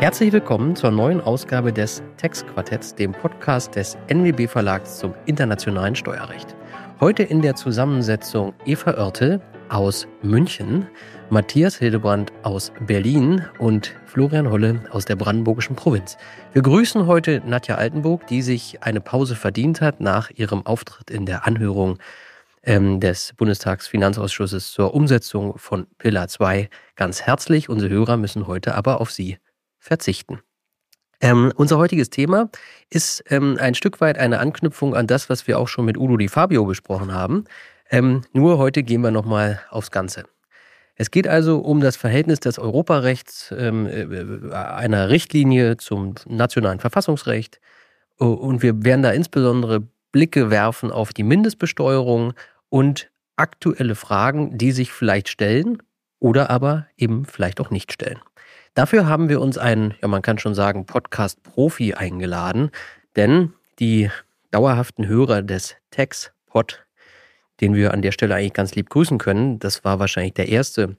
Herzlich willkommen zur neuen Ausgabe des Textquartetts, dem Podcast des NWB Verlags zum internationalen Steuerrecht. Heute in der Zusammensetzung Eva Oertel aus München, Matthias Hildebrand aus Berlin und Florian Holle aus der brandenburgischen Provinz. Wir grüßen heute Nadja Altenburg, die sich eine Pause verdient hat nach ihrem Auftritt in der Anhörung ähm, des Bundestagsfinanzausschusses zur Umsetzung von Pillar 2 ganz herzlich. Unsere Hörer müssen heute aber auf Sie verzichten. Ähm, unser heutiges Thema ist ähm, ein Stück weit eine Anknüpfung an das, was wir auch schon mit Udo Di Fabio besprochen haben. Ähm, nur heute gehen wir nochmal aufs Ganze. Es geht also um das Verhältnis des Europarechts, ähm, äh, einer Richtlinie zum nationalen Verfassungsrecht. Und wir werden da insbesondere Blicke werfen auf die Mindestbesteuerung und aktuelle Fragen, die sich vielleicht stellen oder aber eben vielleicht auch nicht stellen. Dafür haben wir uns einen, ja man kann schon sagen, Podcast-Profi eingeladen, denn die dauerhaften Hörer des Tex-Pod, den wir an der Stelle eigentlich ganz lieb grüßen können, das war wahrscheinlich der erste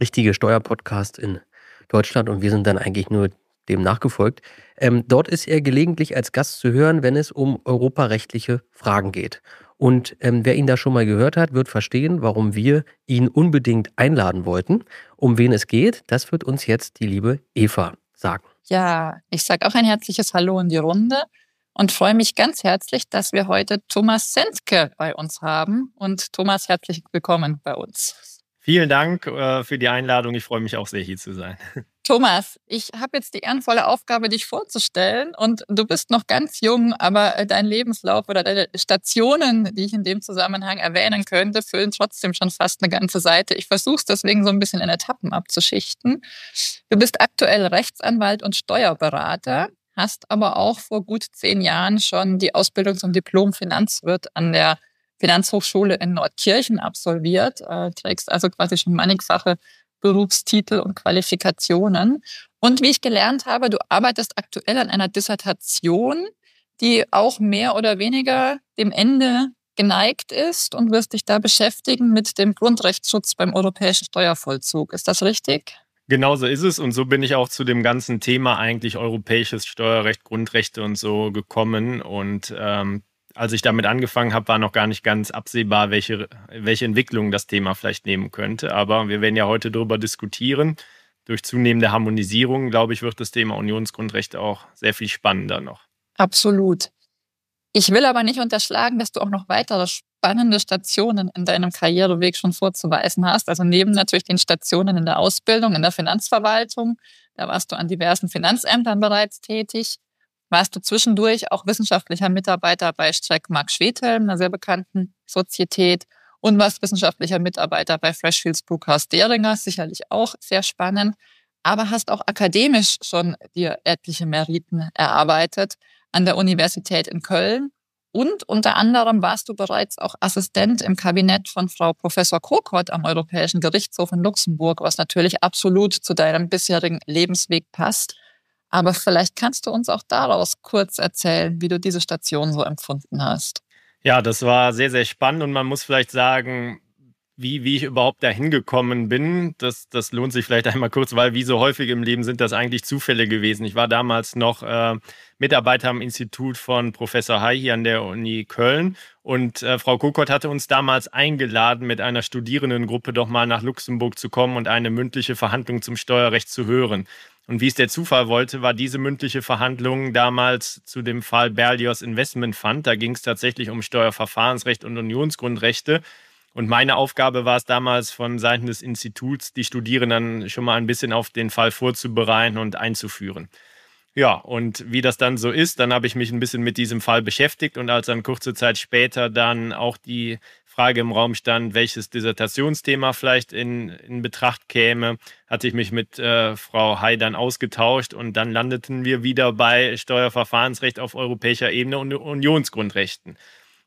richtige Steuerpodcast in Deutschland und wir sind dann eigentlich nur dem nachgefolgt. Ähm, dort ist er gelegentlich als Gast zu hören, wenn es um europarechtliche Fragen geht. Und ähm, wer ihn da schon mal gehört hat, wird verstehen, warum wir ihn unbedingt einladen wollten. Um wen es geht, das wird uns jetzt die liebe Eva sagen. Ja, ich sage auch ein herzliches Hallo in die Runde und freue mich ganz herzlich, dass wir heute Thomas Sentke bei uns haben. Und Thomas, herzlich willkommen bei uns. Vielen Dank äh, für die Einladung. Ich freue mich auch sehr, hier zu sein. Thomas, ich habe jetzt die ehrenvolle Aufgabe, dich vorzustellen. Und du bist noch ganz jung, aber äh, dein Lebenslauf oder deine Stationen, die ich in dem Zusammenhang erwähnen könnte, füllen trotzdem schon fast eine ganze Seite. Ich versuche es deswegen so ein bisschen in Etappen abzuschichten. Du bist aktuell Rechtsanwalt und Steuerberater, hast aber auch vor gut zehn Jahren schon die Ausbildung zum Diplom-Finanzwirt an der Finanzhochschule in Nordkirchen absolviert, äh, trägst also quasi schon mannigfache Berufstitel und Qualifikationen. Und wie ich gelernt habe, du arbeitest aktuell an einer Dissertation, die auch mehr oder weniger dem Ende geneigt ist und wirst dich da beschäftigen mit dem Grundrechtsschutz beim europäischen Steuervollzug. Ist das richtig? Genauso ist es und so bin ich auch zu dem ganzen Thema eigentlich europäisches Steuerrecht, Grundrechte und so gekommen und ähm, als ich damit angefangen habe, war noch gar nicht ganz absehbar, welche, welche Entwicklung das Thema vielleicht nehmen könnte. Aber wir werden ja heute darüber diskutieren. Durch zunehmende Harmonisierung, glaube ich, wird das Thema Unionsgrundrechte auch sehr viel spannender noch. Absolut. Ich will aber nicht unterschlagen, dass du auch noch weitere spannende Stationen in deinem Karriereweg schon vorzuweisen hast. Also neben natürlich den Stationen in der Ausbildung, in der Finanzverwaltung, da warst du an diversen Finanzämtern bereits tätig warst du zwischendurch auch wissenschaftlicher Mitarbeiter bei Streck Mark Schwethelm, einer sehr bekannten Sozietät, und warst wissenschaftlicher Mitarbeiter bei Freshfields Brookhouse Deringer, sicherlich auch sehr spannend, aber hast auch akademisch schon dir etliche Meriten erarbeitet an der Universität in Köln. Und unter anderem warst du bereits auch Assistent im Kabinett von Frau Professor Kokott am Europäischen Gerichtshof in Luxemburg, was natürlich absolut zu deinem bisherigen Lebensweg passt. Aber vielleicht kannst du uns auch daraus kurz erzählen, wie du diese Station so empfunden hast. Ja, das war sehr, sehr spannend und man muss vielleicht sagen, wie, wie ich überhaupt dahin gekommen bin, das, das lohnt sich vielleicht einmal kurz, weil wie so häufig im Leben sind das eigentlich Zufälle gewesen. Ich war damals noch äh, Mitarbeiter am Institut von Professor Hai hier an der Uni Köln und äh, Frau Kokott hatte uns damals eingeladen, mit einer Studierendengruppe doch mal nach Luxemburg zu kommen und eine mündliche Verhandlung zum Steuerrecht zu hören. Und wie es der Zufall wollte, war diese mündliche Verhandlung damals zu dem Fall Berlioz Investment Fund. Da ging es tatsächlich um Steuerverfahrensrecht und Unionsgrundrechte. Und meine Aufgabe war es damals von Seiten des Instituts, die Studierenden schon mal ein bisschen auf den Fall vorzubereiten und einzuführen. Ja, und wie das dann so ist, dann habe ich mich ein bisschen mit diesem Fall beschäftigt und als dann kurze Zeit später dann auch die Frage im Raum stand, welches Dissertationsthema vielleicht in, in Betracht käme, hatte ich mich mit äh, Frau Hay dann ausgetauscht und dann landeten wir wieder bei Steuerverfahrensrecht auf europäischer Ebene und Unionsgrundrechten.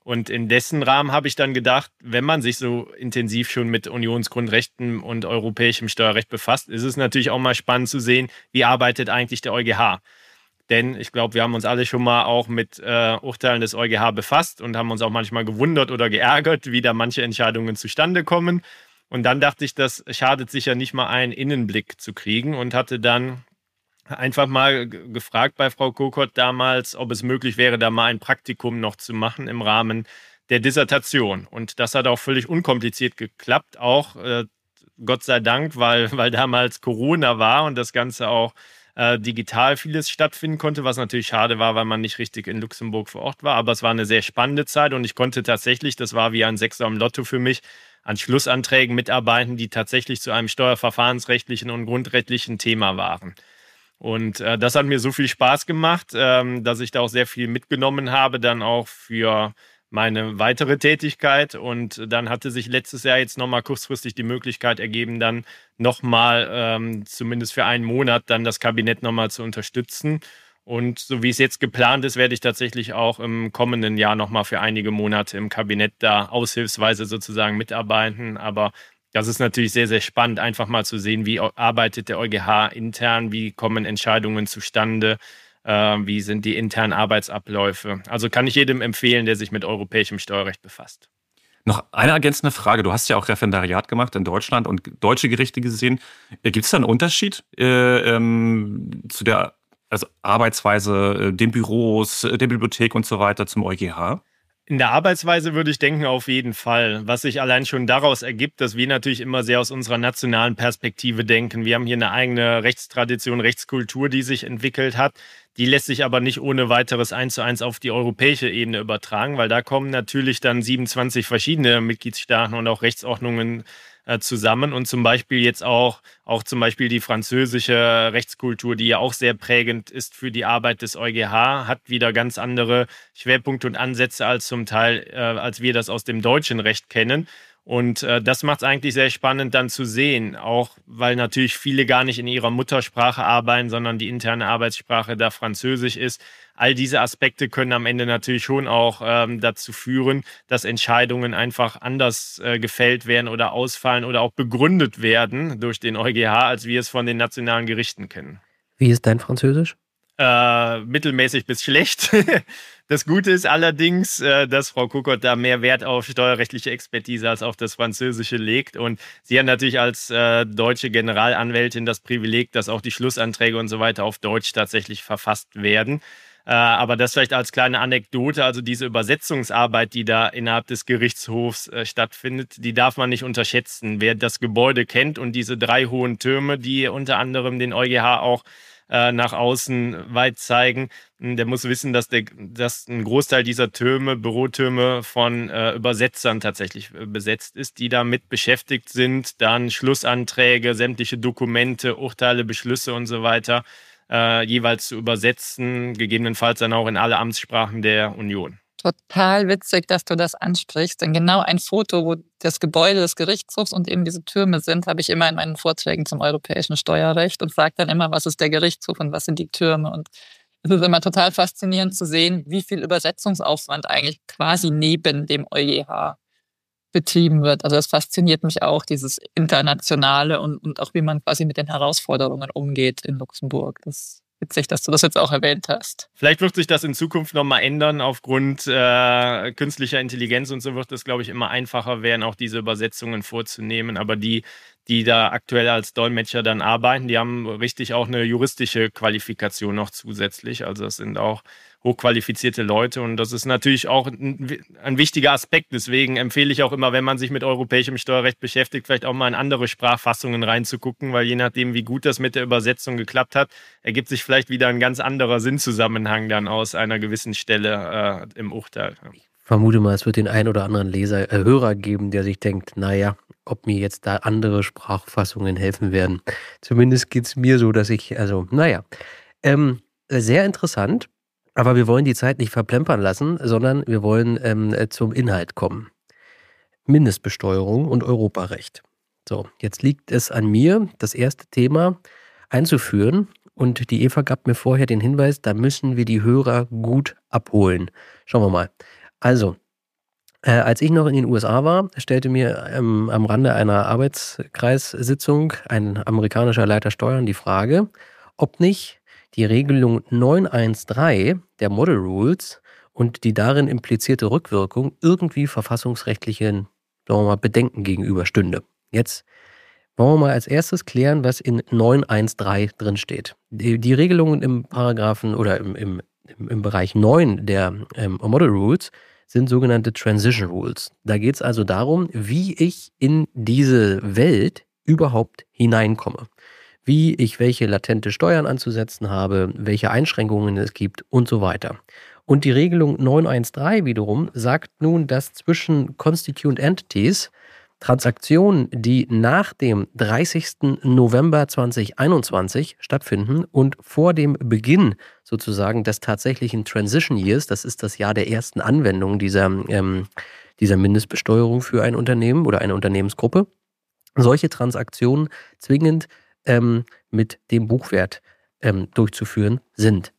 Und in dessen Rahmen habe ich dann gedacht, wenn man sich so intensiv schon mit Unionsgrundrechten und europäischem Steuerrecht befasst, ist es natürlich auch mal spannend zu sehen, wie arbeitet eigentlich der EuGH. Denn ich glaube, wir haben uns alle schon mal auch mit äh, Urteilen des EuGH befasst und haben uns auch manchmal gewundert oder geärgert, wie da manche Entscheidungen zustande kommen. Und dann dachte ich, das schadet sicher nicht mal einen Innenblick zu kriegen und hatte dann einfach mal gefragt bei Frau Kokott damals, ob es möglich wäre, da mal ein Praktikum noch zu machen im Rahmen der Dissertation. Und das hat auch völlig unkompliziert geklappt, auch äh, Gott sei Dank, weil, weil damals Corona war und das Ganze auch äh, digital vieles stattfinden konnte, was natürlich schade war, weil man nicht richtig in Luxemburg vor Ort war. Aber es war eine sehr spannende Zeit und ich konnte tatsächlich, das war wie ein Sechser im Lotto für mich, an Schlussanträgen mitarbeiten, die tatsächlich zu einem steuerverfahrensrechtlichen und grundrechtlichen Thema waren. Und äh, das hat mir so viel Spaß gemacht, ähm, dass ich da auch sehr viel mitgenommen habe, dann auch für meine weitere Tätigkeit. Und dann hatte sich letztes Jahr jetzt nochmal kurzfristig die Möglichkeit ergeben, dann nochmal ähm, zumindest für einen Monat dann das Kabinett nochmal zu unterstützen. Und so wie es jetzt geplant ist, werde ich tatsächlich auch im kommenden Jahr nochmal für einige Monate im Kabinett da aushilfsweise sozusagen mitarbeiten. Aber das ist natürlich sehr, sehr spannend, einfach mal zu sehen, wie arbeitet der EuGH intern, wie kommen Entscheidungen zustande, wie sind die internen Arbeitsabläufe. Also kann ich jedem empfehlen, der sich mit europäischem Steuerrecht befasst. Noch eine ergänzende Frage. Du hast ja auch Referendariat gemacht in Deutschland und deutsche Gerichte gesehen. Gibt es da einen Unterschied äh, ähm, zu der also Arbeitsweise, äh, den Büros, äh, der Bibliothek und so weiter zum EuGH? In der Arbeitsweise würde ich denken, auf jeden Fall. Was sich allein schon daraus ergibt, dass wir natürlich immer sehr aus unserer nationalen Perspektive denken. Wir haben hier eine eigene Rechtstradition, Rechtskultur, die sich entwickelt hat. Die lässt sich aber nicht ohne weiteres eins zu eins auf die europäische Ebene übertragen, weil da kommen natürlich dann 27 verschiedene Mitgliedstaaten und auch Rechtsordnungen äh, zusammen und zum Beispiel jetzt auch, auch zum Beispiel die französische Rechtskultur, die ja auch sehr prägend ist für die Arbeit des EuGH, hat wieder ganz andere Schwerpunkte und Ansätze als zum Teil, äh, als wir das aus dem deutschen Recht kennen. Und äh, das macht es eigentlich sehr spannend dann zu sehen, auch weil natürlich viele gar nicht in ihrer Muttersprache arbeiten, sondern die interne Arbeitssprache da Französisch ist. All diese Aspekte können am Ende natürlich schon auch ähm, dazu führen, dass Entscheidungen einfach anders äh, gefällt werden oder ausfallen oder auch begründet werden durch den EuGH, als wir es von den nationalen Gerichten kennen. Wie ist dein Französisch? Äh, mittelmäßig bis schlecht. Das Gute ist allerdings, äh, dass Frau Kukot da mehr Wert auf steuerrechtliche Expertise als auf das Französische legt. Und sie hat natürlich als äh, deutsche Generalanwältin das Privileg, dass auch die Schlussanträge und so weiter auf Deutsch tatsächlich verfasst werden. Aber das vielleicht als kleine Anekdote, also diese Übersetzungsarbeit, die da innerhalb des Gerichtshofs stattfindet, die darf man nicht unterschätzen. Wer das Gebäude kennt und diese drei hohen Türme, die unter anderem den EuGH auch äh, nach außen weit zeigen. Hm, der muss wissen, dass, der, dass ein Großteil dieser Türme, Bürotürme von äh, Übersetzern tatsächlich äh, besetzt ist, die damit beschäftigt sind, dann Schlussanträge, sämtliche Dokumente, Urteile, Beschlüsse und so weiter äh, jeweils zu übersetzen, gegebenenfalls dann auch in alle Amtssprachen der Union. Total witzig, dass du das ansprichst. Denn genau ein Foto, wo das Gebäude des Gerichtshofs und eben diese Türme sind, habe ich immer in meinen Vorträgen zum europäischen Steuerrecht und frage dann immer, was ist der Gerichtshof und was sind die Türme. Und es ist immer total faszinierend zu sehen, wie viel Übersetzungsaufwand eigentlich quasi neben dem EuGH betrieben wird. Also das fasziniert mich auch, dieses Internationale und, und auch wie man quasi mit den Herausforderungen umgeht in Luxemburg. Das witzig, dass du das jetzt auch erwähnt hast. Vielleicht wird sich das in Zukunft nochmal ändern. Aufgrund äh, künstlicher Intelligenz und so wird es, glaube ich, immer einfacher werden, auch diese Übersetzungen vorzunehmen. Aber die, die da aktuell als Dolmetscher dann arbeiten, die haben richtig auch eine juristische Qualifikation noch zusätzlich. Also das sind auch hochqualifizierte Leute und das ist natürlich auch ein, ein, wichtiger Aspekt. Deswegen empfehle ich auch immer, wenn man sich mit europäischem Steuerrecht beschäftigt, vielleicht auch mal in andere Sprachfassungen reinzugucken, weil je nachdem, wie gut das mit der Übersetzung geklappt hat, ergibt sich vielleicht wieder ein ganz anderer Sinnzusammenhang dann aus einer gewissen Stelle äh, im Urteil. Ich vermute mal, es wird den einen oder anderen Leser, äh, Hörer geben, der sich denkt, naja, ob mir jetzt da andere Sprachfassungen helfen werden. Zumindest geht es mir so, dass ich, also, naja. Ähm, sehr interessant. Aber wir wollen die Zeit nicht verplempern lassen, sondern wir wollen ähm, zum Inhalt kommen. Mindestbesteuerung und Europarecht. So, jetzt liegt es an mir, das erste Thema einzuführen. Und die Eva gab mir vorher den Hinweis, da müssen wir die Hörer gut abholen. Schauen wir mal. Also, äh, als ich noch in den USA war, stellte mir ähm, am Rande einer Arbeitskreissitzung ein amerikanischer Leiter Steuern die Frage, ob nicht die Regelung 913 der Model Rules und die darin implizierte Rückwirkung irgendwie verfassungsrechtlichen sagen wir mal, Bedenken gegenüberstünde. Jetzt Wollen wir mal als erstes klären, was in 913 drin steht. Die, die Regelungen im Paragraphen oder im, im, im Bereich 9 der ähm, Model Rules sind sogenannte Transition Rules. Da geht es also darum, wie ich in diese Welt überhaupt hineinkomme. Wie ich welche latente Steuern anzusetzen habe, welche Einschränkungen es gibt und so weiter. Und die Regelung 913 wiederum sagt nun, dass zwischen Constituent Entities Transaktionen, die nach dem 30. November 2021 stattfinden und vor dem Beginn sozusagen des tatsächlichen Transition Years, das ist das Jahr der ersten Anwendung dieser, ähm, dieser Mindestbesteuerung für ein Unternehmen oder eine Unternehmensgruppe, solche Transaktionen zwingend ähm, mit dem Buchwert ähm, durchzuführen sind.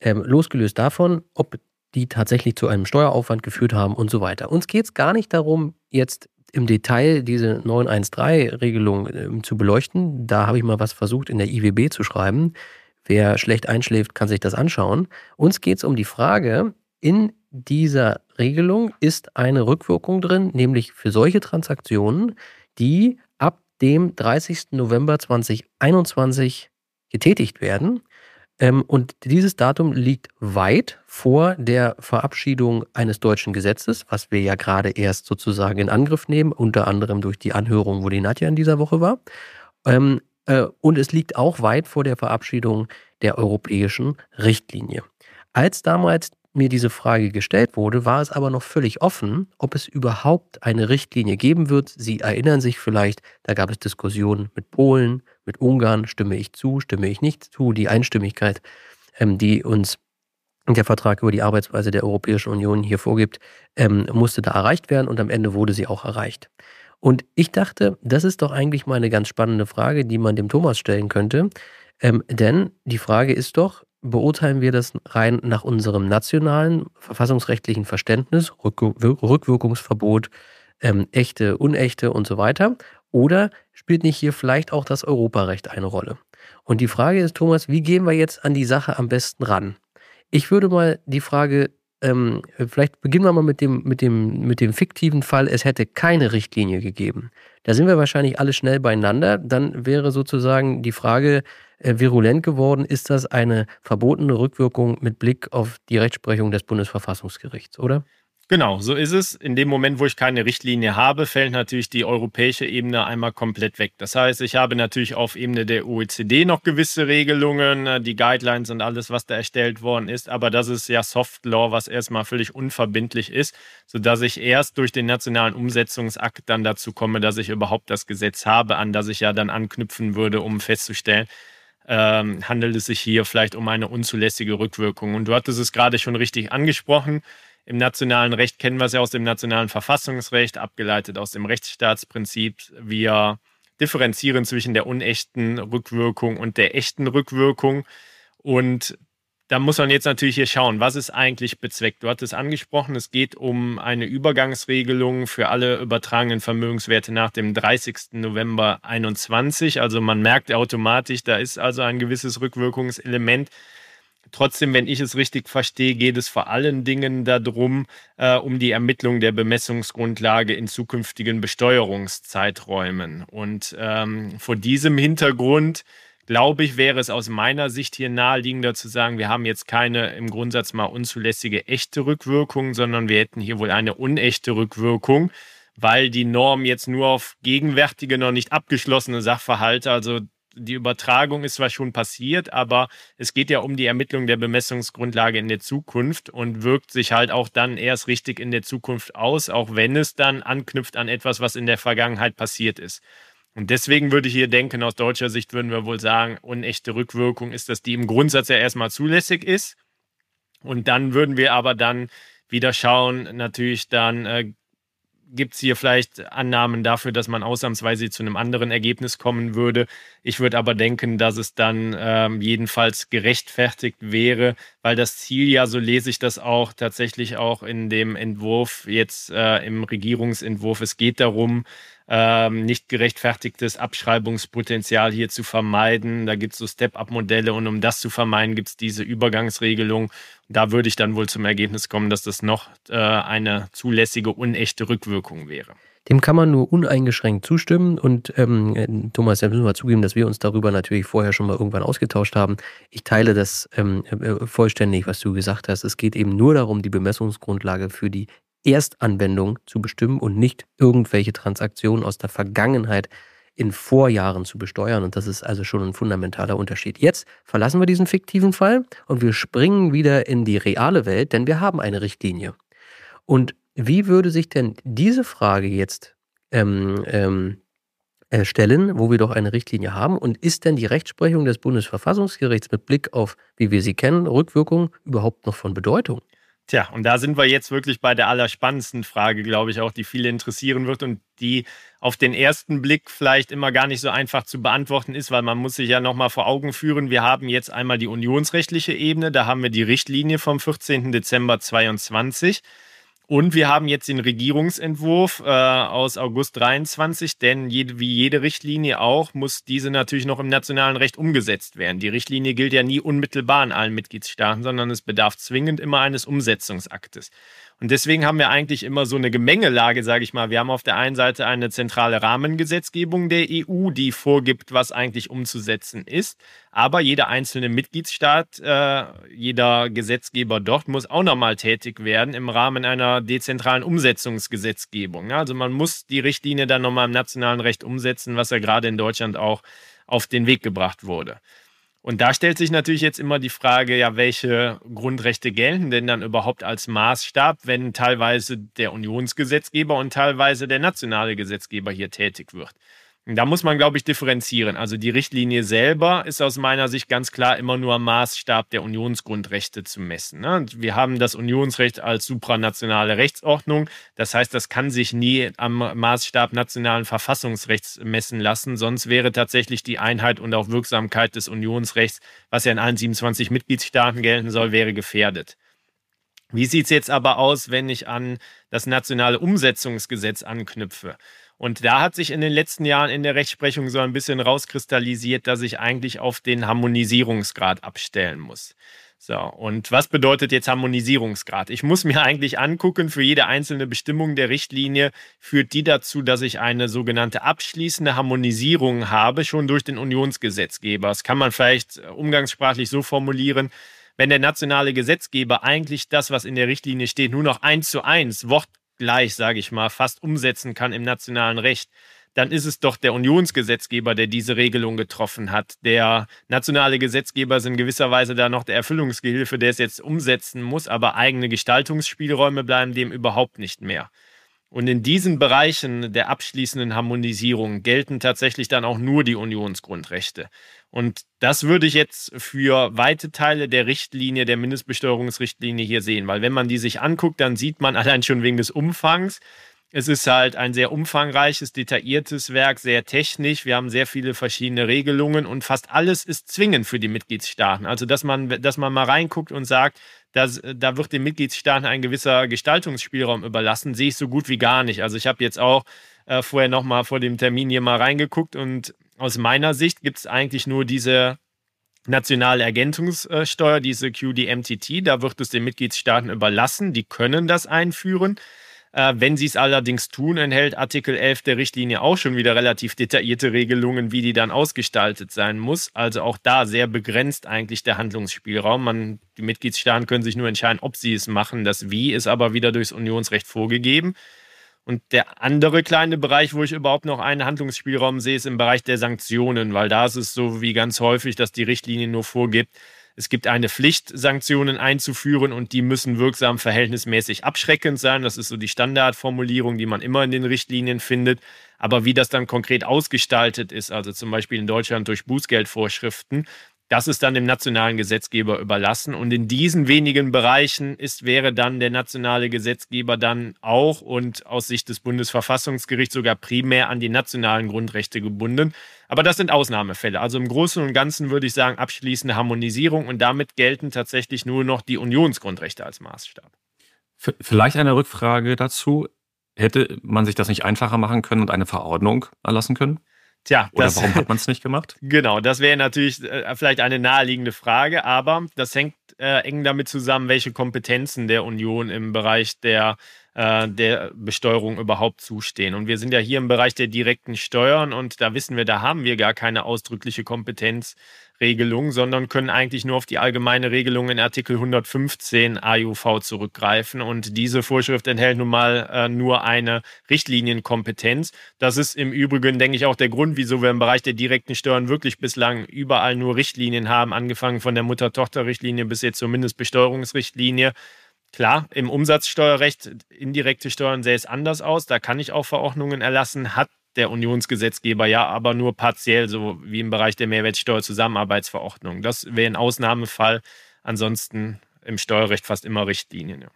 Ähm, losgelöst davon, ob die tatsächlich zu einem Steueraufwand geführt haben und so weiter. Uns geht es gar nicht darum, jetzt im Detail diese 913-Regelung äh, zu beleuchten. Da habe ich mal was versucht in der IWB zu schreiben. Wer schlecht einschläft, kann sich das anschauen. Uns geht es um die Frage, in dieser Regelung ist eine Rückwirkung drin, nämlich für solche Transaktionen, die dem 30. November 2021 getätigt werden. Ähm, und dieses Datum liegt weit vor der Verabschiedung eines deutschen Gesetzes, was wir ja gerade erst sozusagen in Angriff nehmen, unter anderem durch die Anhörung, wo die Nadja in dieser Woche war. Ähm, äh, und es liegt auch weit vor der Verabschiedung der europäischen Richtlinie. Als damals mir diese Frage gestellt wurde, war es aber noch völlig offen, ob es überhaupt eine Richtlinie geben wird. Sie erinnern sich vielleicht, da gab es Diskussionen mit Polen, mit Ungarn, stimme ich zu, stimme ich nicht zu. Die Einstimmigkeit, ähm, die uns der Vertrag über die Arbeitsweise der Europäischen Union hier vorgibt, ähm, musste da erreicht werden und am Ende wurde sie auch erreicht. Und ich dachte, das ist doch eigentlich mal eine ganz spannende Frage, die man dem Thomas stellen könnte. Ähm, denn die Frage ist doch, beurteilen wir das rein nach unserem nationalen verfassungsrechtlichen Verständnis, Rückwirkungsverbot, ähm, echte, unechte und so weiter? Oder spielt nicht hier vielleicht auch das Europarecht eine Rolle? Und die Frage ist, Thomas, wie gehen wir jetzt an die Sache am besten ran? Ich würde mal die Frage, ähm, vielleicht beginnen wir mal mit dem, mit, dem, mit dem fiktiven Fall, es hätte keine Richtlinie gegeben. Da sind wir wahrscheinlich alle schnell beieinander. Dann wäre sozusagen die Frage, äh, virulent geworden. Ist das eine verbotene Rückwirkung mit Blick auf die Rechtsprechung des Bundesverfassungsgerichts, oder? Genau, so ist es. In dem Moment, wo ich keine Richtlinie habe, fällt natürlich die europäische Ebene einmal komplett weg. Das heißt, ich habe natürlich auf Ebene der OECD noch gewisse Regelungen, äh, die Guidelines und alles, was da erstellt worden ist. Aber das ist ja Soft Law, was erstmal völlig unverbindlich ist, sodass ich erst durch den nationalen Umsetzungsakt dann dazu komme, dass ich überhaupt das Gesetz habe, an das ich ja dann anknüpfen würde, um festzustellen, ähm, handelt es sich hier vielleicht um eine unzulässige Rückwirkung. Und du hattest es gerade schon richtig angesprochen. Im nationalen Recht kennen wir es ja aus dem nationalen Verfassungsrecht, abgeleitet aus dem Rechtsstaatsprinzip. Wir differenzieren zwischen der unechten Rückwirkung und der echten Rückwirkung. Und da muss man jetzt natürlich hier schauen, was ist eigentlich bezweckt. Du hattest angesprochen, es geht um eine Übergangsregelung für alle übertragenen Vermögenswerte nach dem 30. November 2021. Also man merkt automatisch, da ist also ein gewisses Rückwirkungselement. Trotzdem, wenn ich es richtig verstehe, geht es vor allen Dingen darum, äh, um die Ermittlung der Bemessungsgrundlage in zukünftigen Besteuerungszeiträumen. Und ähm, vor diesem Hintergrund glaube ich, wäre es aus meiner Sicht hier naheliegender zu sagen, wir haben jetzt keine im Grundsatz mal unzulässige echte Rückwirkung, sondern wir hätten hier wohl eine unechte Rückwirkung, weil die Norm jetzt nur auf gegenwärtige, noch nicht abgeschlossene Sachverhalte, also die Übertragung ist zwar schon passiert, aber es geht ja um die Ermittlung der Bemessungsgrundlage in der Zukunft und wirkt sich halt auch dann erst richtig in der Zukunft aus, auch wenn es dann anknüpft an etwas, was in der Vergangenheit passiert ist. Und deswegen würde ich hier denken, aus deutscher Sicht würden wir wohl sagen, unechte Rückwirkung ist, dass die im Grundsatz ja erstmal zulässig ist. Und dann würden wir aber dann wieder schauen, natürlich dann äh, gibt es hier vielleicht Annahmen dafür, dass man ausnahmsweise zu einem anderen Ergebnis kommen würde. Ich würde aber denken, dass es dann ähm, jedenfalls gerechtfertigt wäre, weil das Ziel ja, so lese ich das auch tatsächlich auch in dem Entwurf, jetzt äh, im Regierungsentwurf, es geht darum, ähm, nicht gerechtfertigtes Abschreibungspotenzial hier zu vermeiden. Da gibt es so Step-up-Modelle und um das zu vermeiden, gibt es diese Übergangsregelung. Da würde ich dann wohl zum Ergebnis kommen, dass das noch äh, eine zulässige, unechte Rückwirkung wäre. Dem kann man nur uneingeschränkt zustimmen. Und ähm, äh, Thomas, da müssen wir zugeben, dass wir uns darüber natürlich vorher schon mal irgendwann ausgetauscht haben. Ich teile das ähm, äh, vollständig, was du gesagt hast. Es geht eben nur darum, die Bemessungsgrundlage für die Erstanwendung zu bestimmen und nicht irgendwelche Transaktionen aus der Vergangenheit in Vorjahren zu besteuern. Und das ist also schon ein fundamentaler Unterschied. Jetzt verlassen wir diesen fiktiven Fall und wir springen wieder in die reale Welt, denn wir haben eine Richtlinie. Und wie würde sich denn diese Frage jetzt ähm, ähm, äh, stellen, wo wir doch eine Richtlinie haben? Und ist denn die Rechtsprechung des Bundesverfassungsgerichts mit Blick auf, wie wir sie kennen, Rückwirkung überhaupt noch von Bedeutung? Tja, und da sind wir jetzt wirklich bei der allerspannendsten Frage, glaube ich, auch, die viele interessieren wird und die auf den ersten Blick vielleicht immer gar nicht so einfach zu beantworten ist, weil man muss sich ja nochmal vor Augen führen, wir haben jetzt einmal die unionsrechtliche Ebene, da haben wir die Richtlinie vom 14. Dezember 2022 und wir haben jetzt den Regierungsentwurf äh, aus August 23, denn jede, wie jede Richtlinie auch, muss diese natürlich noch im nationalen Recht umgesetzt werden. Die Richtlinie gilt ja nie unmittelbar in allen Mitgliedstaaten, sondern es bedarf zwingend immer eines Umsetzungsaktes. Und deswegen haben wir eigentlich immer so eine Gemengelage, sage ich mal. Wir haben auf der einen Seite eine zentrale Rahmengesetzgebung der EU, die vorgibt, was eigentlich umzusetzen ist. Aber jeder einzelne Mitgliedstaat, äh, jeder Gesetzgeber dort muss auch nochmal tätig werden im Rahmen einer dezentralen Umsetzungsgesetzgebung. Also man muss die Richtlinie dann nochmal im nationalen Recht umsetzen, was ja gerade in Deutschland auch auf den Weg gebracht wurde. Und da stellt sich natürlich jetzt immer die Frage, ja, welche Grundrechte gelten denn dann überhaupt als Maßstab, wenn teilweise der Unionsgesetzgeber und teilweise der nationale Gesetzgeber hier tätig wird. Da muss man, glaube ich, differenzieren. Also die Richtlinie selber ist aus meiner Sicht ganz klar immer nur am Maßstab der Unionsgrundrechte zu messen. Ne? Wir haben das Unionsrecht als supranationale Rechtsordnung. Das heißt, das kann sich nie am Maßstab nationalen Verfassungsrechts messen lassen. Sonst wäre tatsächlich die Einheit und auch Wirksamkeit des Unionsrechts, was ja in allen 27 Mitgliedstaaten gelten soll, wäre gefährdet. Wie sieht es jetzt aber aus, wenn ich an das nationale Umsetzungsgesetz anknüpfe? Und da hat sich in den letzten Jahren in der Rechtsprechung so ein bisschen rauskristallisiert, dass ich eigentlich auf den Harmonisierungsgrad abstellen muss. So, und was bedeutet jetzt Harmonisierungsgrad? Ich muss mir eigentlich angucken, für jede einzelne Bestimmung der Richtlinie führt die dazu, dass ich eine sogenannte abschließende Harmonisierung habe, schon durch den Unionsgesetzgeber. Das kann man vielleicht umgangssprachlich so formulieren, wenn der nationale Gesetzgeber eigentlich das, was in der Richtlinie steht, nur noch eins zu eins, Wort gleich, sage ich mal, fast umsetzen kann im nationalen Recht, dann ist es doch der Unionsgesetzgeber, der diese Regelung getroffen hat. Der nationale Gesetzgeber ist in gewisser Weise da noch der Erfüllungsgehilfe, der es jetzt umsetzen muss, aber eigene Gestaltungsspielräume bleiben dem überhaupt nicht mehr. Und in diesen Bereichen der abschließenden Harmonisierung gelten tatsächlich dann auch nur die Unionsgrundrechte. Und das würde ich jetzt für weite Teile der Richtlinie, der Mindestbesteuerungsrichtlinie hier sehen, weil wenn man die sich anguckt, dann sieht man allein schon wegen des Umfangs, es ist halt ein sehr umfangreiches, detailliertes Werk, sehr technisch. Wir haben sehr viele verschiedene Regelungen und fast alles ist zwingend für die Mitgliedstaaten. Also, dass man, dass man mal reinguckt und sagt, dass, da wird den Mitgliedstaaten ein gewisser Gestaltungsspielraum überlassen, sehe ich so gut wie gar nicht. Also, ich habe jetzt auch äh, vorher nochmal vor dem Termin hier mal reingeguckt und aus meiner Sicht gibt es eigentlich nur diese nationale Ergänzungssteuer, diese QDMTT. Da wird es den Mitgliedstaaten überlassen. Die können das einführen. Äh, wenn sie es allerdings tun, enthält Artikel 11 der Richtlinie auch schon wieder relativ detaillierte Regelungen, wie die dann ausgestaltet sein muss. Also auch da sehr begrenzt eigentlich der Handlungsspielraum. Man, die Mitgliedstaaten können sich nur entscheiden, ob sie es machen. Das Wie ist aber wieder durchs Unionsrecht vorgegeben. Und der andere kleine Bereich, wo ich überhaupt noch einen Handlungsspielraum sehe, ist im Bereich der Sanktionen, weil da ist es so wie ganz häufig, dass die Richtlinie nur vorgibt, es gibt eine Pflicht, Sanktionen einzuführen und die müssen wirksam verhältnismäßig abschreckend sein. Das ist so die Standardformulierung, die man immer in den Richtlinien findet. Aber wie das dann konkret ausgestaltet ist, also zum Beispiel in Deutschland durch Bußgeldvorschriften, das ist dann dem nationalen Gesetzgeber überlassen. Und in diesen wenigen Bereichen ist, wäre dann der nationale Gesetzgeber dann auch und aus Sicht des Bundesverfassungsgerichts sogar primär an die nationalen Grundrechte gebunden. Aber das sind Ausnahmefälle. Also im Großen und Ganzen würde ich sagen, abschließende Harmonisierung und damit gelten tatsächlich nur noch die Unionsgrundrechte als Maßstab. Vielleicht eine Rückfrage dazu. Hätte man sich das nicht einfacher machen können und eine Verordnung erlassen können? Tja, Oder das, warum hat man es nicht gemacht? Genau, das wäre natürlich äh, vielleicht eine naheliegende Frage, aber das hängt äh, eng damit zusammen, welche Kompetenzen der Union im Bereich der äh, der Besteuerung überhaupt zustehen. Und wir sind ja hier im Bereich der direkten Steuern und da wissen wir, da haben wir gar keine ausdrückliche Kompetenzregelung, sondern können eigentlich nur auf die allgemeine Regelung in Artikel 115 AUV zurückgreifen. Und diese Vorschrift enthält nun mal äh, nur eine Richtlinienkompetenz. Das ist im Übrigen, denke ich, auch der Grund, wieso wir im Bereich der direkten Steuern wirklich bislang überall nur Richtlinien haben, angefangen von der Mutter-Tochter-Richtlinie bis jetzt zur Mindestbesteuerungsrichtlinie. Klar, im Umsatzsteuerrecht, indirekte Steuern sähe es anders aus. Da kann ich auch Verordnungen erlassen, hat der Unionsgesetzgeber ja aber nur partiell, so wie im Bereich der Mehrwertsteuerzusammenarbeitsverordnung. Das wäre ein Ausnahmefall. Ansonsten im Steuerrecht fast immer Richtlinien. Ja.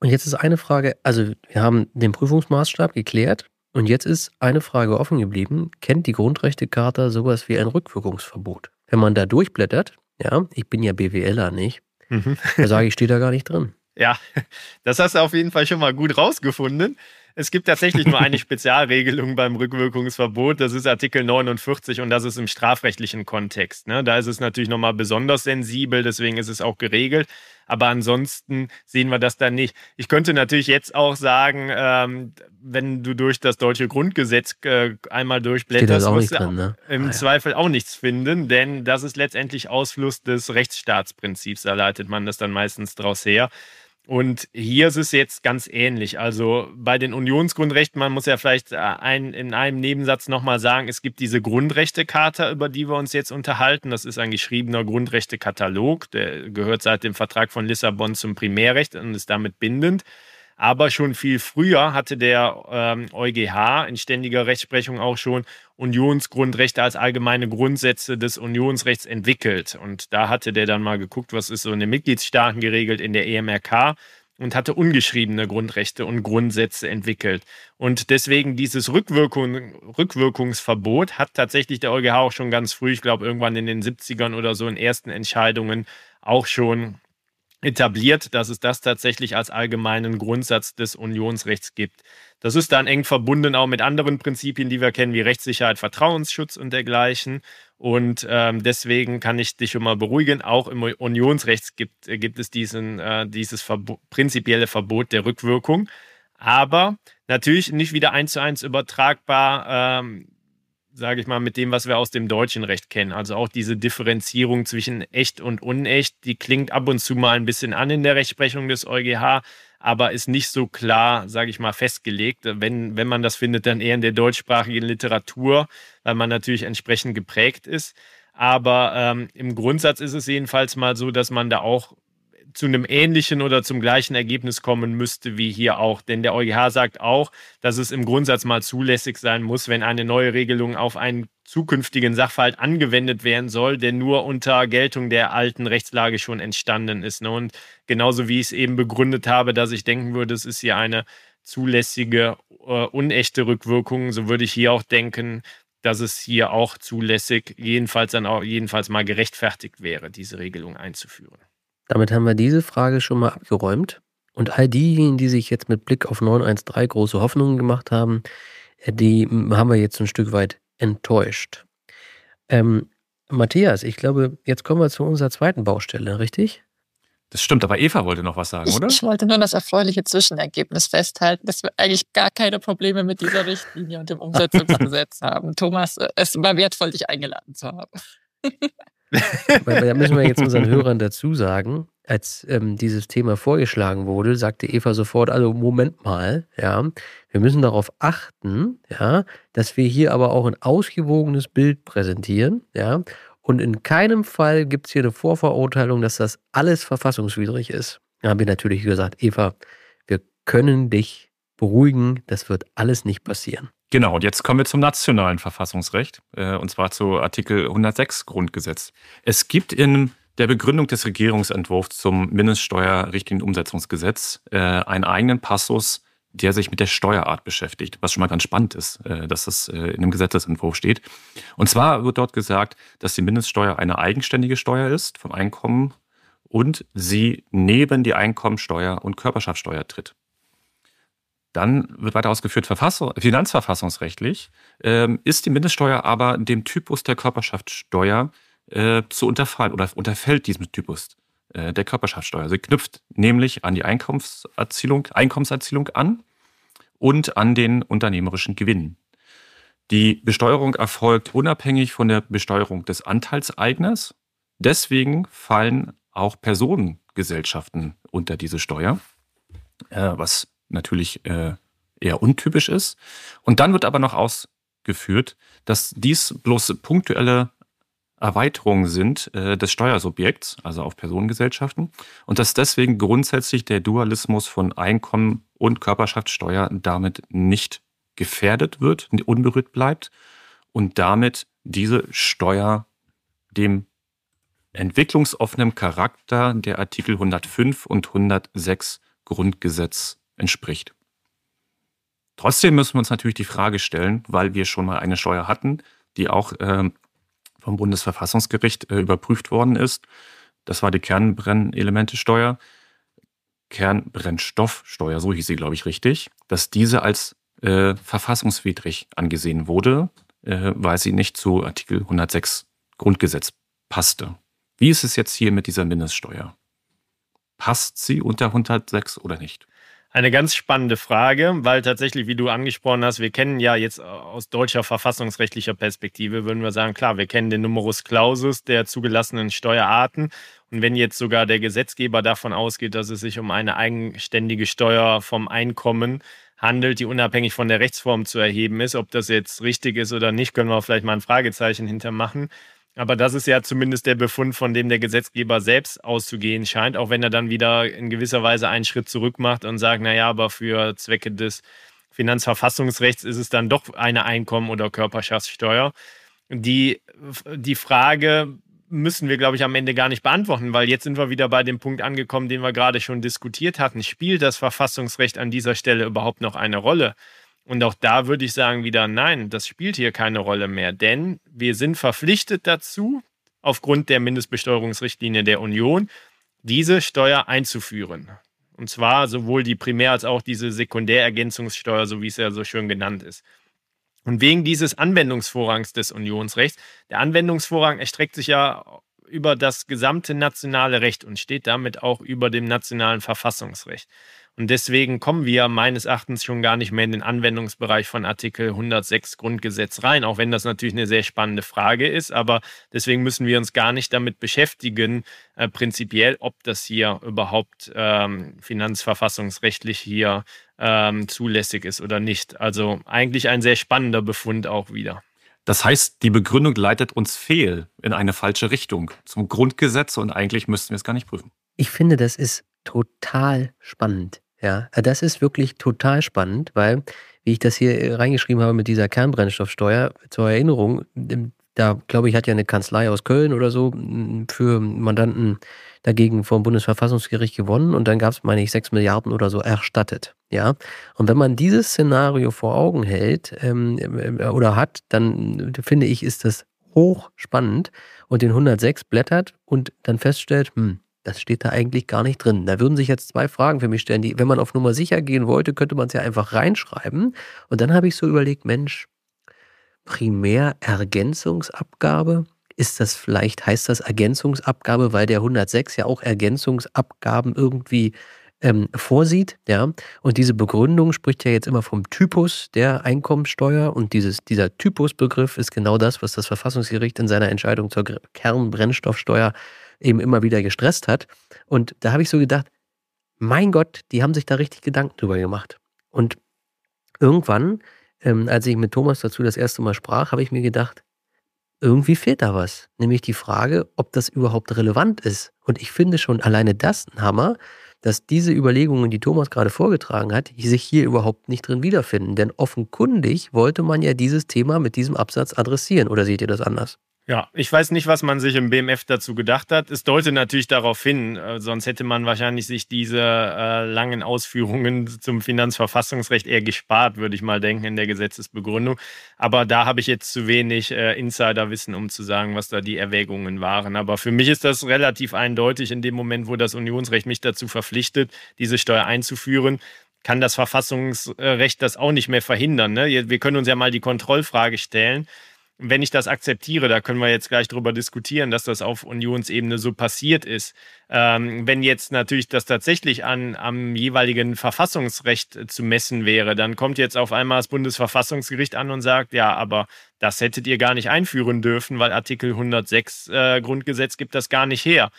Und jetzt ist eine Frage, also wir haben den Prüfungsmaßstab geklärt und jetzt ist eine Frage offen geblieben. Kennt die Grundrechtecharta sowas wie ein Rückwirkungsverbot? Wenn man da durchblättert, ja, ich bin ja BWLer nicht, mhm. da sage ich, steht da gar nicht drin. Ja, das hast du auf jeden Fall schon mal gut rausgefunden. Es gibt tatsächlich nur eine Spezialregelung beim Rückwirkungsverbot. Das ist Artikel 49 und das ist im strafrechtlichen Kontext. Ne? Da ist es natürlich nochmal besonders sensibel, deswegen ist es auch geregelt. Aber ansonsten sehen wir das da nicht. Ich könnte natürlich jetzt auch sagen, ähm, wenn du durch das deutsche Grundgesetz äh, einmal durchblätterst, wirst du drin, ne? im ah, ja. Zweifel auch nichts finden, denn das ist letztendlich Ausfluss des Rechtsstaatsprinzips. Da leitet man das dann meistens draus her. Und hier ist es jetzt ganz ähnlich. Also bei den Unionsgrundrechten, man muss ja vielleicht äh, ein, in einem Nebensatz nochmal sagen, es gibt diese Grundrechtecharta, über die wir uns jetzt unterhalten. Das ist ein geschriebener Grundrechtekatalog. Der gehört seit dem Vertrag von Lissabon zum Primärrecht und ist damit bindend. Aber schon viel früher hatte der ähm, EuGH in ständiger Rechtsprechung auch schon Unionsgrundrechte als allgemeine Grundsätze des Unionsrechts entwickelt. Und da hatte der dann mal geguckt, was ist so in den Mitgliedstaaten geregelt in der EMRK und hatte ungeschriebene Grundrechte und Grundsätze entwickelt. Und deswegen dieses Rückwirkung, Rückwirkungsverbot hat tatsächlich der EuGH auch schon ganz früh, ich glaube irgendwann in den 70ern oder so in ersten Entscheidungen auch schon etabliert, dass es das tatsächlich als allgemeinen Grundsatz des Unionsrechts gibt. Das ist dann eng verbunden auch mit anderen Prinzipien, die wir kennen, wie Rechtssicherheit, Vertrauensschutz und dergleichen. Und ähm, deswegen kann ich dich schon mal beruhigen, auch im Unionsrecht gibt, gibt es diesen, äh, dieses Verbo prinzipielle Verbot der Rückwirkung. Aber natürlich nicht wieder eins zu eins übertragbar ähm, sage ich mal, mit dem, was wir aus dem deutschen Recht kennen. Also auch diese Differenzierung zwischen echt und unecht, die klingt ab und zu mal ein bisschen an in der Rechtsprechung des EuGH, aber ist nicht so klar, sage ich mal, festgelegt. Wenn, wenn man das findet, dann eher in der deutschsprachigen Literatur, weil man natürlich entsprechend geprägt ist. Aber ähm, im Grundsatz ist es jedenfalls mal so, dass man da auch zu einem ähnlichen oder zum gleichen Ergebnis kommen müsste wie hier auch. Denn der EuGH sagt auch, dass es im Grundsatz mal zulässig sein muss, wenn eine neue Regelung auf einen zukünftigen Sachverhalt angewendet werden soll, der nur unter Geltung der alten Rechtslage schon entstanden ist. Ne? Und genauso wie ich es eben begründet habe, dass ich denken würde, es ist hier eine zulässige, äh, unechte Rückwirkung, so würde ich hier auch denken, dass es hier auch zulässig, jedenfalls dann auch jedenfalls mal gerechtfertigt wäre, diese Regelung einzuführen. Damit haben wir diese Frage schon mal abgeräumt. Und all diejenigen, die sich jetzt mit Blick auf 913 große Hoffnungen gemacht haben, äh, die haben wir jetzt ein Stück weit enttäuscht. Ähm, Matthias, ich glaube, jetzt kommen wir zu unserer zweiten Baustelle, richtig? Das stimmt, aber Eva wollte noch was sagen, ich, oder? Ich wollte nur das erfreuliche Zwischenergebnis festhalten, dass wir eigentlich gar keine Probleme mit dieser Richtlinie und dem Umsetzungsgesetz haben. Thomas, äh, es war wertvoll, dich eingeladen zu haben. da müssen wir jetzt unseren Hörern dazu sagen, als ähm, dieses Thema vorgeschlagen wurde, sagte Eva sofort, also Moment mal, ja, wir müssen darauf achten, ja, dass wir hier aber auch ein ausgewogenes Bild präsentieren, ja, und in keinem Fall gibt es hier eine Vorverurteilung, dass das alles verfassungswidrig ist. Da haben wir natürlich gesagt, Eva, wir können dich beruhigen, das wird alles nicht passieren. Genau, und jetzt kommen wir zum nationalen Verfassungsrecht, äh, und zwar zu Artikel 106 Grundgesetz. Es gibt in der Begründung des Regierungsentwurfs zum Mindeststeuerrichtlinienumsetzungsgesetz äh, einen eigenen Passus, der sich mit der Steuerart beschäftigt, was schon mal ganz spannend ist, äh, dass das in dem Gesetzesentwurf steht. Und zwar wird dort gesagt, dass die Mindeststeuer eine eigenständige Steuer ist vom Einkommen und sie neben die Einkommensteuer und Körperschaftssteuer tritt. Dann wird weiter ausgeführt, Verfassung, finanzverfassungsrechtlich ähm, ist die Mindeststeuer aber dem Typus der Körperschaftssteuer äh, zu unterfallen oder unterfällt diesem Typus äh, der Körperschaftssteuer. Sie knüpft nämlich an die Einkommenserzielung, Einkommenserzielung an und an den unternehmerischen Gewinn. Die Besteuerung erfolgt unabhängig von der Besteuerung des Anteilseigners. Deswegen fallen auch Personengesellschaften unter diese Steuer, äh, was natürlich äh, eher untypisch ist. Und dann wird aber noch ausgeführt, dass dies bloß punktuelle Erweiterungen sind äh, des Steuersubjekts, also auf Personengesellschaften, und dass deswegen grundsätzlich der Dualismus von Einkommen und Körperschaftssteuer damit nicht gefährdet wird, unberührt bleibt und damit diese Steuer dem entwicklungsoffenen Charakter der Artikel 105 und 106 Grundgesetz entspricht. Trotzdem müssen wir uns natürlich die Frage stellen, weil wir schon mal eine Steuer hatten, die auch äh, vom Bundesverfassungsgericht äh, überprüft worden ist. Das war die Kernbrennelementesteuer, Kernbrennstoffsteuer, so hieß sie, glaube ich, richtig, dass diese als äh, verfassungswidrig angesehen wurde, äh, weil sie nicht zu Artikel 106 Grundgesetz passte. Wie ist es jetzt hier mit dieser Mindeststeuer? Passt sie unter 106 oder nicht? Eine ganz spannende Frage, weil tatsächlich, wie du angesprochen hast, wir kennen ja jetzt aus deutscher verfassungsrechtlicher Perspektive, würden wir sagen, klar, wir kennen den Numerus Clausus der zugelassenen Steuerarten. Und wenn jetzt sogar der Gesetzgeber davon ausgeht, dass es sich um eine eigenständige Steuer vom Einkommen handelt, die unabhängig von der Rechtsform zu erheben ist, ob das jetzt richtig ist oder nicht, können wir vielleicht mal ein Fragezeichen hintermachen. Aber das ist ja zumindest der Befund, von dem der Gesetzgeber selbst auszugehen scheint, auch wenn er dann wieder in gewisser Weise einen Schritt zurück macht und sagt, naja, aber für Zwecke des Finanzverfassungsrechts ist es dann doch eine Einkommen- oder Körperschaftssteuer. Die, die Frage müssen wir, glaube ich, am Ende gar nicht beantworten, weil jetzt sind wir wieder bei dem Punkt angekommen, den wir gerade schon diskutiert hatten. Spielt das Verfassungsrecht an dieser Stelle überhaupt noch eine Rolle? Und auch da würde ich sagen wieder, nein, das spielt hier keine Rolle mehr, denn wir sind verpflichtet dazu, aufgrund der Mindestbesteuerungsrichtlinie der Union, diese Steuer einzuführen. Und zwar sowohl die Primär- als auch diese Sekundärergänzungssteuer, so wie es ja so schön genannt ist. Und wegen dieses Anwendungsvorrangs des Unionsrechts, der Anwendungsvorrang erstreckt sich ja über das gesamte nationale Recht und steht damit auch über dem nationalen Verfassungsrecht. Und deswegen kommen wir meines Erachtens schon gar nicht mehr in den Anwendungsbereich von Artikel 106 Grundgesetz rein, auch wenn das natürlich eine sehr spannende Frage ist. Aber deswegen müssen wir uns gar nicht damit beschäftigen, äh, prinzipiell, ob das hier überhaupt ähm, finanzverfassungsrechtlich hier ähm, zulässig ist oder nicht. Also eigentlich ein sehr spannender Befund auch wieder. Das heißt, die Begründung leitet uns fehl in eine falsche Richtung zum Grundgesetz und eigentlich müssten wir es gar nicht prüfen. Ich finde, das ist total spannend. Ja, äh, das ist wirklich total spannend, weil, wie ich das hier äh, reingeschrieben habe mit dieser Kernbrennstoffsteuer, zur Erinnerung, da glaube ich, hat ja eine Kanzlei aus Köln oder so für Mandanten dagegen vom Bundesverfassungsgericht gewonnen und dann gab es, meine ich, sechs Milliarden oder so erstattet. Ja, und wenn man dieses Szenario vor Augen hält ähm, äh, oder hat, dann finde ich, ist das hochspannend und den 106 blättert und dann feststellt, hm, das steht da eigentlich gar nicht drin. Da würden sich jetzt zwei Fragen für mich stellen. Die, wenn man auf Nummer sicher gehen wollte, könnte man es ja einfach reinschreiben. Und dann habe ich so überlegt, Mensch, Primärergänzungsabgabe? Ist das vielleicht, heißt das Ergänzungsabgabe, weil der 106 ja auch Ergänzungsabgaben irgendwie ähm, vorsieht, ja. Und diese Begründung spricht ja jetzt immer vom Typus der Einkommensteuer und dieses, dieser Typusbegriff ist genau das, was das Verfassungsgericht in seiner Entscheidung zur Kernbrennstoffsteuer eben immer wieder gestresst hat. Und da habe ich so gedacht, mein Gott, die haben sich da richtig Gedanken drüber gemacht. Und irgendwann, ähm, als ich mit Thomas dazu das erste Mal sprach, habe ich mir gedacht, irgendwie fehlt da was. Nämlich die Frage, ob das überhaupt relevant ist. Und ich finde schon alleine das ein Hammer, dass diese Überlegungen, die Thomas gerade vorgetragen hat, sich hier überhaupt nicht drin wiederfinden. Denn offenkundig wollte man ja dieses Thema mit diesem Absatz adressieren. Oder seht ihr das anders? Ja, ich weiß nicht, was man sich im BMF dazu gedacht hat. Es deutet natürlich darauf hin, äh, sonst hätte man wahrscheinlich sich diese äh, langen Ausführungen zum Finanzverfassungsrecht eher gespart, würde ich mal denken, in der Gesetzesbegründung. Aber da habe ich jetzt zu wenig äh, Insiderwissen, um zu sagen, was da die Erwägungen waren. Aber für mich ist das relativ eindeutig in dem Moment, wo das Unionsrecht mich dazu verpflichtet, diese Steuer einzuführen kann das Verfassungsrecht das auch nicht mehr verhindern. Ne? Wir können uns ja mal die Kontrollfrage stellen wenn ich das akzeptiere, da können wir jetzt gleich drüber diskutieren, dass das auf Unionsebene so passiert ist. Ähm, wenn jetzt natürlich das tatsächlich an, am jeweiligen Verfassungsrecht zu messen wäre, dann kommt jetzt auf einmal das Bundesverfassungsgericht an und sagt, ja, aber das hättet ihr gar nicht einführen dürfen, weil Artikel 106 äh, Grundgesetz gibt das gar nicht her.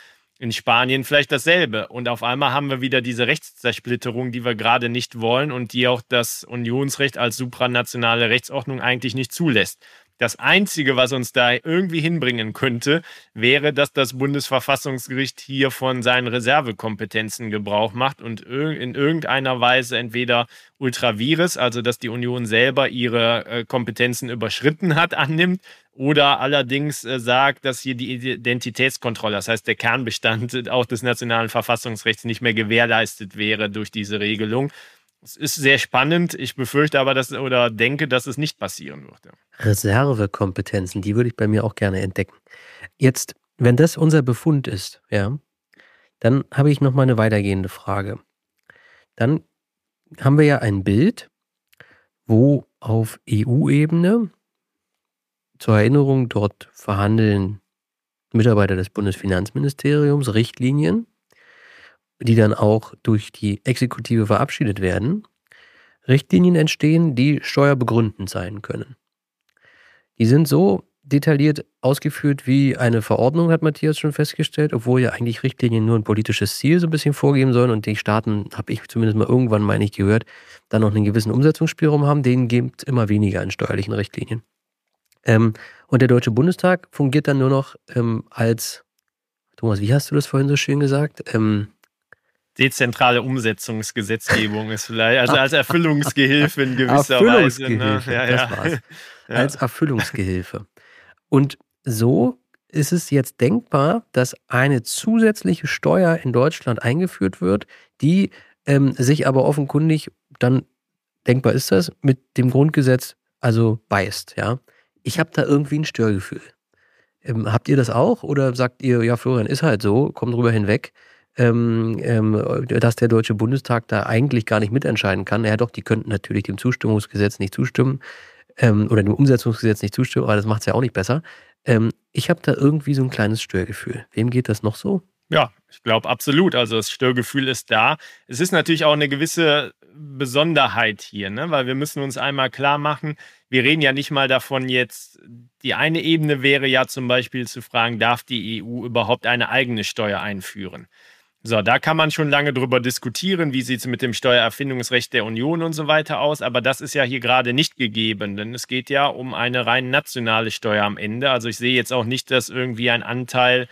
In Spanien vielleicht dasselbe. Und auf einmal haben wir wieder diese Rechtszersplitterung, die wir gerade nicht wollen und die auch das Unionsrecht als supranationale Rechtsordnung eigentlich nicht zulässt. Das Einzige, was uns da irgendwie hinbringen könnte, wäre, dass das Bundesverfassungsgericht hier von seinen Reservekompetenzen Gebrauch macht und in irgendeiner Weise entweder ultravirus, also dass die Union selber ihre äh, Kompetenzen überschritten hat, annimmt, oder allerdings äh, sagt, dass hier die Identitätskontrolle, das heißt der Kernbestand auch des nationalen Verfassungsrechts nicht mehr gewährleistet wäre durch diese Regelung. Es ist sehr spannend. Ich befürchte aber, dass oder denke, dass es nicht passieren würde. Reservekompetenzen, die würde ich bei mir auch gerne entdecken. Jetzt, wenn das unser Befund ist, ja, dann habe ich noch mal eine weitergehende Frage. Dann haben wir ja ein Bild, wo auf EU-Ebene zur Erinnerung dort verhandeln Mitarbeiter des Bundesfinanzministeriums Richtlinien die dann auch durch die Exekutive verabschiedet werden, Richtlinien entstehen, die steuerbegründend sein können. Die sind so detailliert ausgeführt wie eine Verordnung, hat Matthias schon festgestellt, obwohl ja eigentlich Richtlinien nur ein politisches Ziel so ein bisschen vorgeben sollen und die Staaten, habe ich zumindest mal irgendwann, meine ich, gehört, dann noch einen gewissen Umsetzungsspielraum haben, denen gibt es immer weniger in steuerlichen Richtlinien. Ähm, und der Deutsche Bundestag fungiert dann nur noch ähm, als, Thomas, wie hast du das vorhin so schön gesagt? Ähm, dezentrale Umsetzungsgesetzgebung ist vielleicht, also als Erfüllungsgehilfe in gewisser Erfüllungsgehilfe, Weise. Ne? Ja, das ja. war's. Ja. Als Erfüllungsgehilfe. Und so ist es jetzt denkbar, dass eine zusätzliche Steuer in Deutschland eingeführt wird, die ähm, sich aber offenkundig dann, denkbar ist das, mit dem Grundgesetz also beißt. Ja? Ich habe da irgendwie ein Störgefühl. Ähm, habt ihr das auch oder sagt ihr, ja, Florian, ist halt so, komm drüber hinweg? Ähm, ähm, dass der Deutsche Bundestag da eigentlich gar nicht mitentscheiden kann. Ja doch, die könnten natürlich dem Zustimmungsgesetz nicht zustimmen ähm, oder dem Umsetzungsgesetz nicht zustimmen, aber das macht es ja auch nicht besser. Ich habe da irgendwie so ein kleines Störgefühl. Wem geht das noch so? Ja, ich glaube absolut. Also das Störgefühl ist da. Es ist natürlich auch eine gewisse Besonderheit hier, ne? weil wir müssen uns einmal klar machen, wir reden ja nicht mal davon jetzt, die eine Ebene wäre ja zum Beispiel zu fragen, darf die EU überhaupt eine eigene Steuer einführen? So, da kann man schon lange drüber diskutieren, wie sieht es mit dem Steuererfindungsrecht der Union und so weiter aus, aber das ist ja hier gerade nicht gegeben, denn es geht ja um eine rein nationale Steuer am Ende. Also ich sehe jetzt auch nicht, dass irgendwie ein Anteil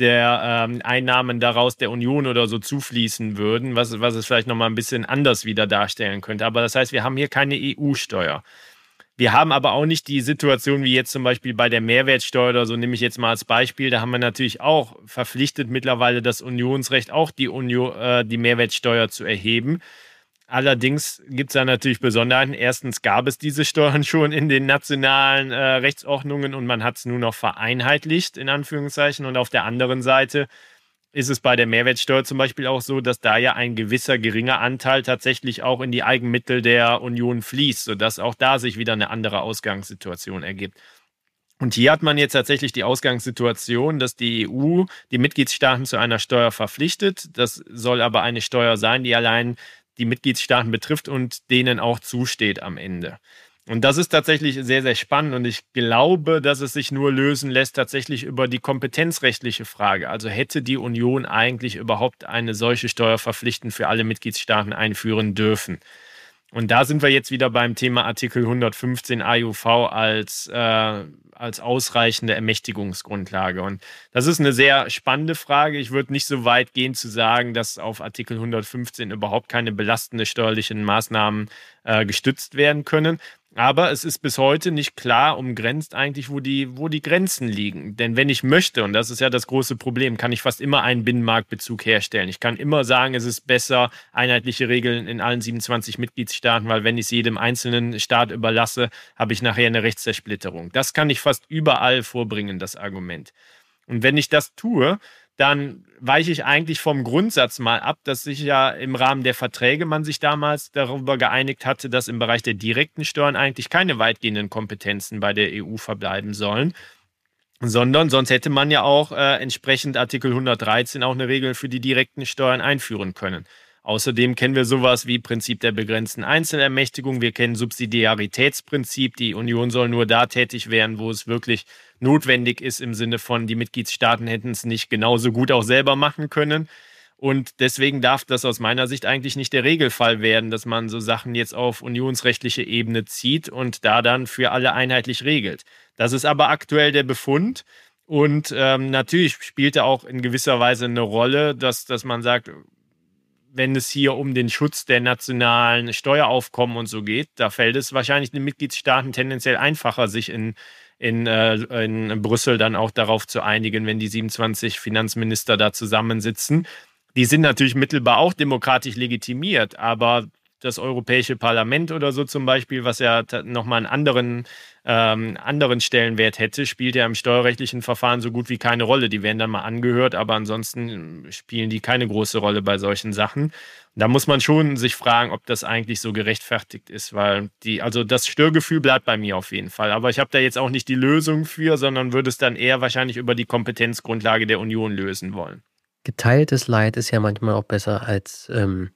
der ähm, Einnahmen daraus der Union oder so zufließen würden, was, was es vielleicht nochmal ein bisschen anders wieder darstellen könnte. Aber das heißt, wir haben hier keine EU-Steuer. Wir haben aber auch nicht die Situation wie jetzt zum Beispiel bei der Mehrwertsteuer oder so, nehme ich jetzt mal als Beispiel. Da haben wir natürlich auch verpflichtet mittlerweile das Unionsrecht, auch die, Union, äh, die Mehrwertsteuer zu erheben. Allerdings gibt es da natürlich Besonderheiten. Erstens gab es diese Steuern schon in den nationalen äh, Rechtsordnungen und man hat es nur noch vereinheitlicht, in Anführungszeichen. Und auf der anderen Seite ist es bei der Mehrwertsteuer zum Beispiel auch so, dass da ja ein gewisser geringer Anteil tatsächlich auch in die Eigenmittel der Union fließt, sodass auch da sich wieder eine andere Ausgangssituation ergibt. Und hier hat man jetzt tatsächlich die Ausgangssituation, dass die EU die Mitgliedstaaten zu einer Steuer verpflichtet. Das soll aber eine Steuer sein, die allein die Mitgliedstaaten betrifft und denen auch zusteht am Ende. Und das ist tatsächlich sehr, sehr spannend und ich glaube, dass es sich nur lösen lässt tatsächlich über die kompetenzrechtliche Frage. Also hätte die Union eigentlich überhaupt eine solche Steuer verpflichtend für alle Mitgliedstaaten einführen dürfen? Und da sind wir jetzt wieder beim Thema Artikel 115 AUV als, äh, als ausreichende Ermächtigungsgrundlage. Und das ist eine sehr spannende Frage. Ich würde nicht so weit gehen zu sagen, dass auf Artikel 115 überhaupt keine belastende steuerlichen Maßnahmen äh, gestützt werden können. Aber es ist bis heute nicht klar umgrenzt eigentlich, wo die, wo die Grenzen liegen. Denn wenn ich möchte, und das ist ja das große Problem, kann ich fast immer einen Binnenmarktbezug herstellen. Ich kann immer sagen, es ist besser, einheitliche Regeln in allen 27 Mitgliedstaaten, weil wenn ich es jedem einzelnen Staat überlasse, habe ich nachher eine Rechtszersplitterung. Das kann ich fast überall vorbringen, das Argument. Und wenn ich das tue, dann weiche ich eigentlich vom Grundsatz mal ab, dass sich ja im Rahmen der Verträge man sich damals darüber geeinigt hatte, dass im Bereich der direkten Steuern eigentlich keine weitgehenden Kompetenzen bei der EU verbleiben sollen, sondern sonst hätte man ja auch äh, entsprechend Artikel 113 auch eine Regel für die direkten Steuern einführen können. Außerdem kennen wir sowas wie Prinzip der begrenzten Einzelermächtigung. Wir kennen Subsidiaritätsprinzip. Die Union soll nur da tätig werden, wo es wirklich notwendig ist, im Sinne von, die Mitgliedstaaten hätten es nicht genauso gut auch selber machen können. Und deswegen darf das aus meiner Sicht eigentlich nicht der Regelfall werden, dass man so Sachen jetzt auf unionsrechtliche Ebene zieht und da dann für alle einheitlich regelt. Das ist aber aktuell der Befund. Und ähm, natürlich spielt er auch in gewisser Weise eine Rolle, dass, dass man sagt, wenn es hier um den Schutz der nationalen Steueraufkommen und so geht, da fällt es wahrscheinlich den Mitgliedstaaten tendenziell einfacher, sich in, in, äh, in Brüssel dann auch darauf zu einigen, wenn die 27 Finanzminister da zusammensitzen. Die sind natürlich mittelbar auch demokratisch legitimiert, aber das Europäische Parlament oder so zum Beispiel, was ja nochmal einen anderen, ähm, anderen Stellenwert hätte, spielt ja im steuerrechtlichen Verfahren so gut wie keine Rolle. Die werden dann mal angehört, aber ansonsten spielen die keine große Rolle bei solchen Sachen. Da muss man schon sich fragen, ob das eigentlich so gerechtfertigt ist, weil die, also das Störgefühl bleibt bei mir auf jeden Fall. Aber ich habe da jetzt auch nicht die Lösung für, sondern würde es dann eher wahrscheinlich über die Kompetenzgrundlage der Union lösen wollen. Geteiltes Leid ist ja manchmal auch besser als ähm,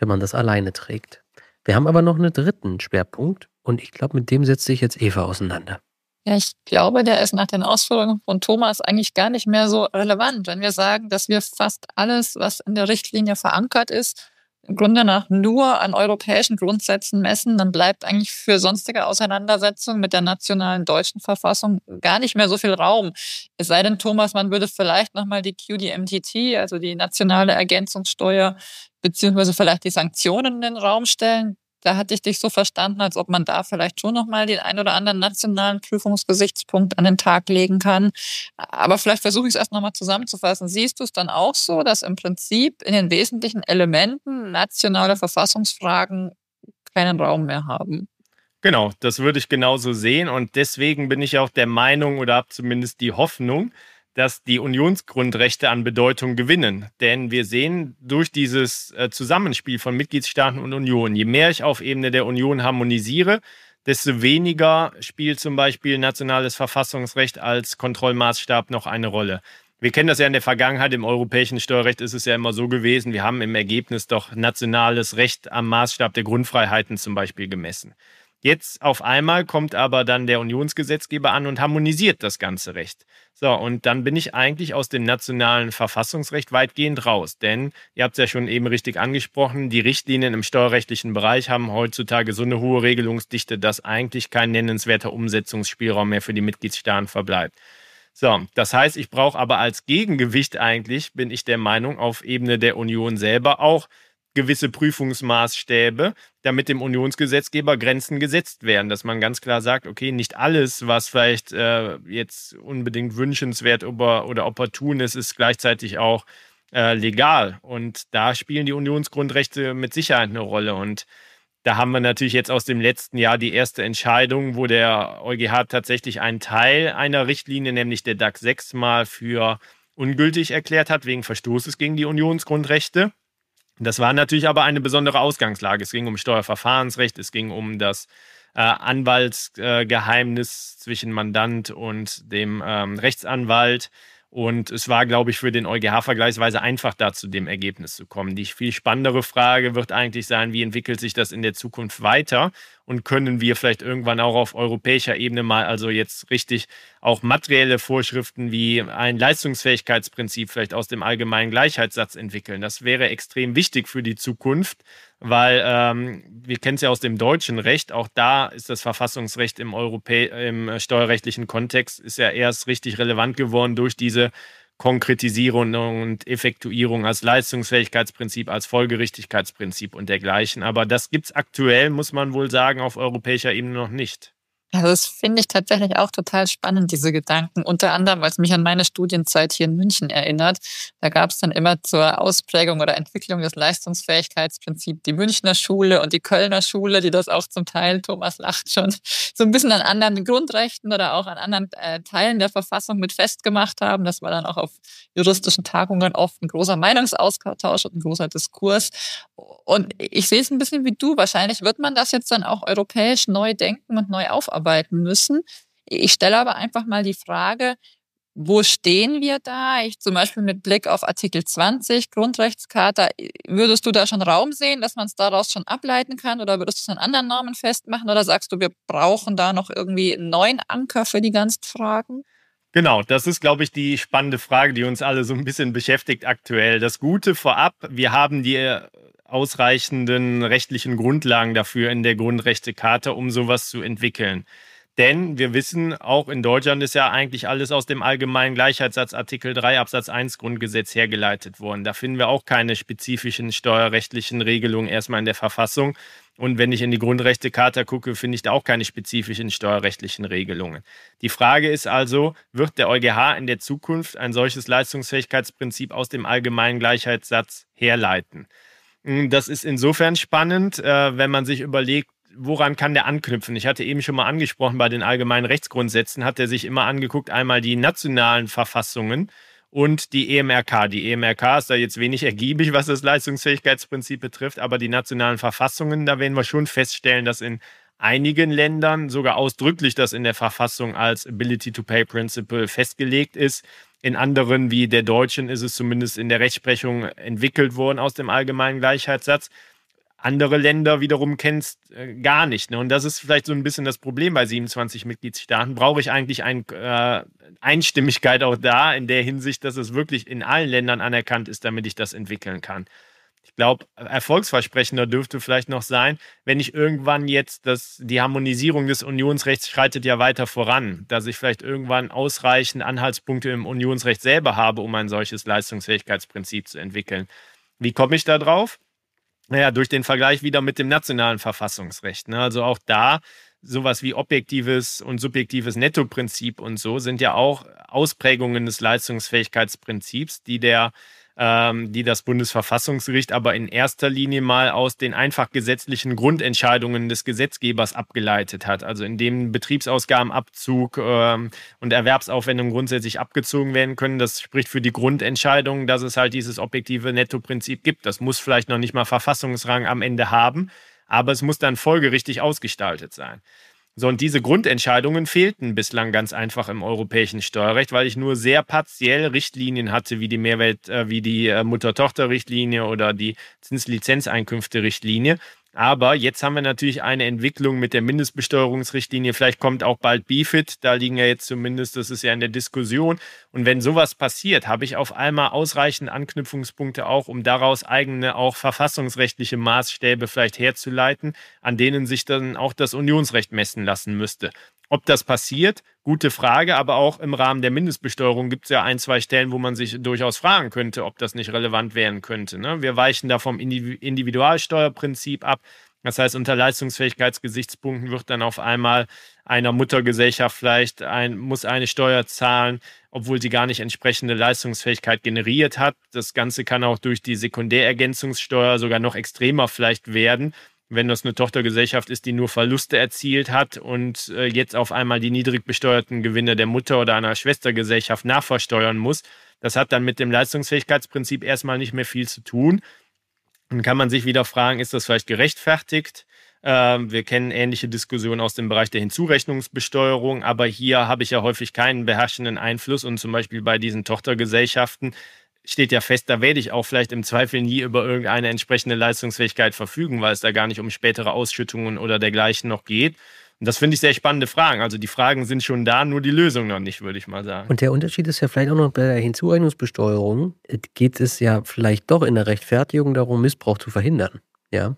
wenn man das alleine trägt. Wir haben aber noch einen dritten Schwerpunkt und ich glaube, mit dem setzt sich jetzt Eva auseinander. Ja, ich glaube, der ist nach den Ausführungen von Thomas eigentlich gar nicht mehr so relevant, wenn wir sagen, dass wir fast alles, was in der Richtlinie verankert ist, im Grunde nach nur an europäischen Grundsätzen messen, dann bleibt eigentlich für sonstige Auseinandersetzungen mit der nationalen deutschen Verfassung gar nicht mehr so viel Raum. Es sei denn, Thomas, man würde vielleicht nochmal die QDMTT, also die nationale Ergänzungssteuer, beziehungsweise vielleicht die Sanktionen in den Raum stellen. Da hatte ich dich so verstanden, als ob man da vielleicht schon nochmal den ein oder anderen nationalen Prüfungsgesichtspunkt an den Tag legen kann. Aber vielleicht versuche ich es erst nochmal zusammenzufassen. Siehst du es dann auch so, dass im Prinzip in den wesentlichen Elementen nationale Verfassungsfragen keinen Raum mehr haben? Genau, das würde ich genauso sehen. Und deswegen bin ich auch der Meinung oder habe zumindest die Hoffnung, dass die Unionsgrundrechte an Bedeutung gewinnen. Denn wir sehen durch dieses äh, Zusammenspiel von Mitgliedstaaten und Union, je mehr ich auf Ebene der Union harmonisiere, desto weniger spielt zum Beispiel nationales Verfassungsrecht als Kontrollmaßstab noch eine Rolle. Wir kennen das ja in der Vergangenheit, im europäischen Steuerrecht ist es ja immer so gewesen, wir haben im Ergebnis doch nationales Recht am Maßstab der Grundfreiheiten zum Beispiel gemessen. Jetzt auf einmal kommt aber dann der Unionsgesetzgeber an und harmonisiert das ganze Recht. So, und dann bin ich eigentlich aus dem nationalen Verfassungsrecht weitgehend raus. Denn, ihr habt es ja schon eben richtig angesprochen, die Richtlinien im steuerrechtlichen Bereich haben heutzutage so eine hohe Regelungsdichte, dass eigentlich kein nennenswerter Umsetzungsspielraum mehr für die Mitgliedstaaten verbleibt. So, das heißt, ich brauche aber als Gegengewicht eigentlich, bin ich der Meinung, auf Ebene der Union selber auch gewisse Prüfungsmaßstäbe, damit dem Unionsgesetzgeber Grenzen gesetzt werden, dass man ganz klar sagt, okay, nicht alles, was vielleicht äh, jetzt unbedingt wünschenswert oder, oder opportun ist, ist gleichzeitig auch äh, legal. Und da spielen die Unionsgrundrechte mit Sicherheit eine Rolle. Und da haben wir natürlich jetzt aus dem letzten Jahr die erste Entscheidung, wo der EuGH tatsächlich einen Teil einer Richtlinie, nämlich der DAX 6 mal für ungültig erklärt hat, wegen Verstoßes gegen die Unionsgrundrechte. Das war natürlich aber eine besondere Ausgangslage. Es ging um Steuerverfahrensrecht, es ging um das äh, Anwaltsgeheimnis zwischen Mandant und dem ähm, Rechtsanwalt. Und es war, glaube ich, für den EuGH vergleichsweise einfach, da zu dem Ergebnis zu kommen. Die viel spannendere Frage wird eigentlich sein, wie entwickelt sich das in der Zukunft weiter? Und können wir vielleicht irgendwann auch auf europäischer Ebene mal, also jetzt richtig auch materielle Vorschriften wie ein Leistungsfähigkeitsprinzip vielleicht aus dem allgemeinen Gleichheitssatz entwickeln? Das wäre extrem wichtig für die Zukunft, weil ähm, wir kennen es ja aus dem deutschen Recht, auch da ist das Verfassungsrecht im, Europä im steuerrechtlichen Kontext ist ja erst richtig relevant geworden durch diese Konkretisierung und Effektuierung als Leistungsfähigkeitsprinzip, als Folgerichtigkeitsprinzip und dergleichen. Aber das gibt es aktuell, muss man wohl sagen, auf europäischer Ebene noch nicht. Also das finde ich tatsächlich auch total spannend, diese Gedanken. Unter anderem, weil es mich an meine Studienzeit hier in München erinnert. Da gab es dann immer zur Ausprägung oder Entwicklung des Leistungsfähigkeitsprinzips die Münchner Schule und die Kölner Schule, die das auch zum Teil, Thomas lacht schon, so ein bisschen an anderen Grundrechten oder auch an anderen äh, Teilen der Verfassung mit festgemacht haben. Das war dann auch auf juristischen Tagungen oft ein großer Meinungsaustausch und ein großer Diskurs. Und ich sehe es ein bisschen wie du. Wahrscheinlich wird man das jetzt dann auch europäisch neu denken und neu aufarbeiten müssen. Ich stelle aber einfach mal die Frage, wo stehen wir da? Ich zum Beispiel mit Blick auf Artikel 20 Grundrechtscharta, würdest du da schon Raum sehen, dass man es daraus schon ableiten kann oder würdest du es an anderen Normen festmachen oder sagst du, wir brauchen da noch irgendwie einen neuen Anker für die ganzen Fragen? Genau, das ist, glaube ich, die spannende Frage, die uns alle so ein bisschen beschäftigt aktuell. Das Gute vorab, wir haben die ausreichenden rechtlichen Grundlagen dafür in der Grundrechtecharta, um sowas zu entwickeln. Denn wir wissen, auch in Deutschland ist ja eigentlich alles aus dem allgemeinen Gleichheitssatz Artikel 3 Absatz 1 Grundgesetz hergeleitet worden. Da finden wir auch keine spezifischen steuerrechtlichen Regelungen erstmal in der Verfassung. Und wenn ich in die Grundrechtecharta gucke, finde ich da auch keine spezifischen steuerrechtlichen Regelungen. Die Frage ist also, wird der EuGH in der Zukunft ein solches Leistungsfähigkeitsprinzip aus dem allgemeinen Gleichheitssatz herleiten? Hm, das ist insofern spannend, äh, wenn man sich überlegt, woran kann der anknüpfen? Ich hatte eben schon mal angesprochen, bei den allgemeinen Rechtsgrundsätzen hat er sich immer angeguckt, einmal die nationalen Verfassungen und die EMRK. Die EMRK ist da jetzt wenig ergiebig, was das Leistungsfähigkeitsprinzip betrifft, aber die nationalen Verfassungen, da werden wir schon feststellen, dass in einigen Ländern sogar ausdrücklich das in der Verfassung als Ability to Pay Principle festgelegt ist. In anderen, wie der deutschen, ist es zumindest in der Rechtsprechung entwickelt worden aus dem allgemeinen Gleichheitssatz andere Länder wiederum kennst äh, gar nicht. Ne? Und das ist vielleicht so ein bisschen das Problem bei 27 Mitgliedstaaten. Brauche ich eigentlich ein, äh, Einstimmigkeit auch da in der Hinsicht, dass es wirklich in allen Ländern anerkannt ist, damit ich das entwickeln kann. Ich glaube, erfolgsversprechender dürfte vielleicht noch sein, wenn ich irgendwann jetzt das, die Harmonisierung des Unionsrechts schreitet ja weiter voran, dass ich vielleicht irgendwann ausreichend Anhaltspunkte im Unionsrecht selber habe, um ein solches Leistungsfähigkeitsprinzip zu entwickeln. Wie komme ich da drauf? Naja, durch den Vergleich wieder mit dem nationalen Verfassungsrecht. Ne? Also auch da sowas wie objektives und subjektives Nettoprinzip und so sind ja auch Ausprägungen des Leistungsfähigkeitsprinzips, die der die das Bundesverfassungsgericht aber in erster Linie mal aus den einfach gesetzlichen Grundentscheidungen des Gesetzgebers abgeleitet hat. Also in dem Betriebsausgabenabzug ähm, und Erwerbsaufwendungen grundsätzlich abgezogen werden können. Das spricht für die Grundentscheidung, dass es halt dieses objektive Nettoprinzip gibt. Das muss vielleicht noch nicht mal Verfassungsrang am Ende haben, aber es muss dann folgerichtig ausgestaltet sein. So, und diese Grundentscheidungen fehlten bislang ganz einfach im europäischen Steuerrecht, weil ich nur sehr partiell Richtlinien hatte, wie die Mehrwert, äh, wie die äh, Mutter-Tochter-Richtlinie oder die Zinslizenzeinkünfte-Richtlinie. Aber jetzt haben wir natürlich eine Entwicklung mit der Mindestbesteuerungsrichtlinie. Vielleicht kommt auch bald BIFID. Da liegen ja jetzt zumindest, das ist ja in der Diskussion. Und wenn sowas passiert, habe ich auf einmal ausreichend Anknüpfungspunkte auch, um daraus eigene, auch verfassungsrechtliche Maßstäbe vielleicht herzuleiten, an denen sich dann auch das Unionsrecht messen lassen müsste. Ob das passiert, gute Frage, aber auch im Rahmen der Mindestbesteuerung gibt es ja ein, zwei Stellen, wo man sich durchaus fragen könnte, ob das nicht relevant werden könnte. Ne? Wir weichen da vom Individualsteuerprinzip ab. Das heißt, unter Leistungsfähigkeitsgesichtspunkten wird dann auf einmal einer Muttergesellschaft vielleicht ein, muss eine Steuer zahlen, obwohl sie gar nicht entsprechende Leistungsfähigkeit generiert hat. Das Ganze kann auch durch die Sekundärergänzungssteuer sogar noch extremer vielleicht werden, wenn das eine Tochtergesellschaft ist, die nur Verluste erzielt hat und äh, jetzt auf einmal die niedrig besteuerten Gewinne der Mutter oder einer Schwestergesellschaft nachversteuern muss, das hat dann mit dem Leistungsfähigkeitsprinzip erstmal nicht mehr viel zu tun. Dann kann man sich wieder fragen, ist das vielleicht gerechtfertigt? Ähm, wir kennen ähnliche Diskussionen aus dem Bereich der Hinzurechnungsbesteuerung, aber hier habe ich ja häufig keinen beherrschenden Einfluss und zum Beispiel bei diesen Tochtergesellschaften steht ja fest, da werde ich auch vielleicht im Zweifel nie über irgendeine entsprechende Leistungsfähigkeit verfügen, weil es da gar nicht um spätere Ausschüttungen oder dergleichen noch geht. Und das finde ich sehr spannende Fragen. Also die Fragen sind schon da, nur die Lösung noch nicht, würde ich mal sagen. Und der Unterschied ist ja vielleicht auch noch bei der Hinzurechnungsbesteuerung, geht es ja vielleicht doch in der Rechtfertigung darum, Missbrauch zu verhindern. Ja.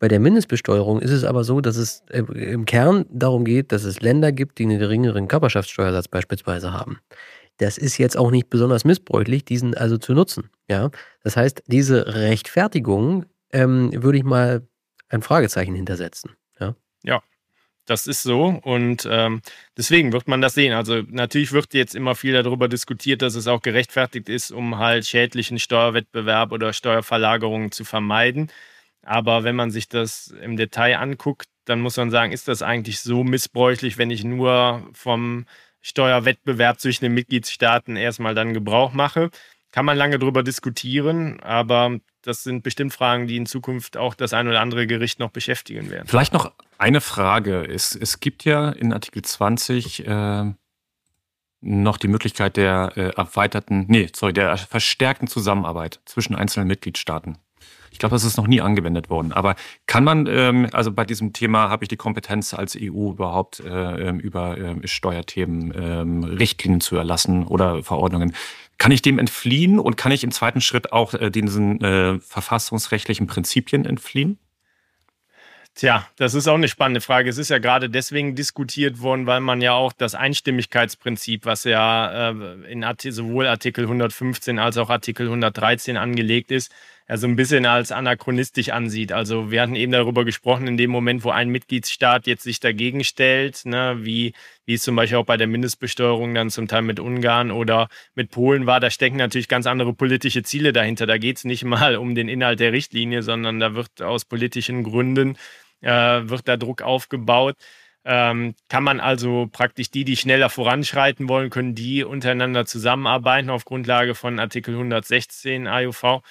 Bei der Mindestbesteuerung ist es aber so, dass es im Kern darum geht, dass es Länder gibt, die einen geringeren Körperschaftssteuersatz beispielsweise haben das ist jetzt auch nicht besonders missbräuchlich, diesen also zu nutzen. Ja, das heißt, diese Rechtfertigung ähm, würde ich mal ein Fragezeichen hintersetzen. Ja. Ja. das ist so und ähm, deswegen wird man das sehen. Also natürlich wird jetzt immer viel darüber diskutiert, dass es auch gerechtfertigt ist, um halt schädlichen Steuerwettbewerb oder Steuerverlagerungen zu vermeiden. Aber wenn man sich das im Detail anguckt, dann muss man sagen, ist das eigentlich so missbräuchlich, wenn ich nur vom Steuerwettbewerb zwischen den Mitgliedstaaten erstmal dann Gebrauch mache? Kann man lange darüber diskutieren, aber das sind bestimmt Fragen, die in Zukunft auch das ein oder andere Gericht noch beschäftigen werden. Vielleicht noch eine Frage. Es, es gibt ja in Artikel 20 äh, noch die Möglichkeit der äh, erweiterten, nee, sorry, der verstärkten Zusammenarbeit zwischen einzelnen Mitgliedstaaten. Ich glaube, das ist noch nie angewendet worden. Aber kann man, ähm, also bei diesem Thema habe ich die Kompetenz als EU überhaupt äh, ähm, über äh, Steuerthemen äh, Richtlinien zu erlassen oder Verordnungen. Kann ich dem entfliehen und kann ich im zweiten Schritt auch äh, diesen äh, verfassungsrechtlichen Prinzipien entfliehen? Tja, das ist auch eine spannende Frage. Es ist ja gerade deswegen diskutiert worden, weil man ja auch das Einstimmigkeitsprinzip, was ja äh, in sowohl Artikel 115 als auch Artikel 113 angelegt ist, ja so ein bisschen als anachronistisch ansieht. Also wir hatten eben darüber gesprochen, in dem Moment, wo ein Mitgliedsstaat jetzt sich dagegen stellt, ne, wie, wie es zum Beispiel auch bei der Mindestbesteuerung dann zum Teil mit Ungarn oder mit Polen war, da stecken natürlich ganz andere politische Ziele dahinter. Da geht es nicht mal um den Inhalt der Richtlinie, sondern da wird aus politischen Gründen äh, wird da Druck aufgebaut. Ähm, kann man also praktisch die, die schneller voranschreiten wollen, können die untereinander zusammenarbeiten auf Grundlage von Artikel 116 AUV.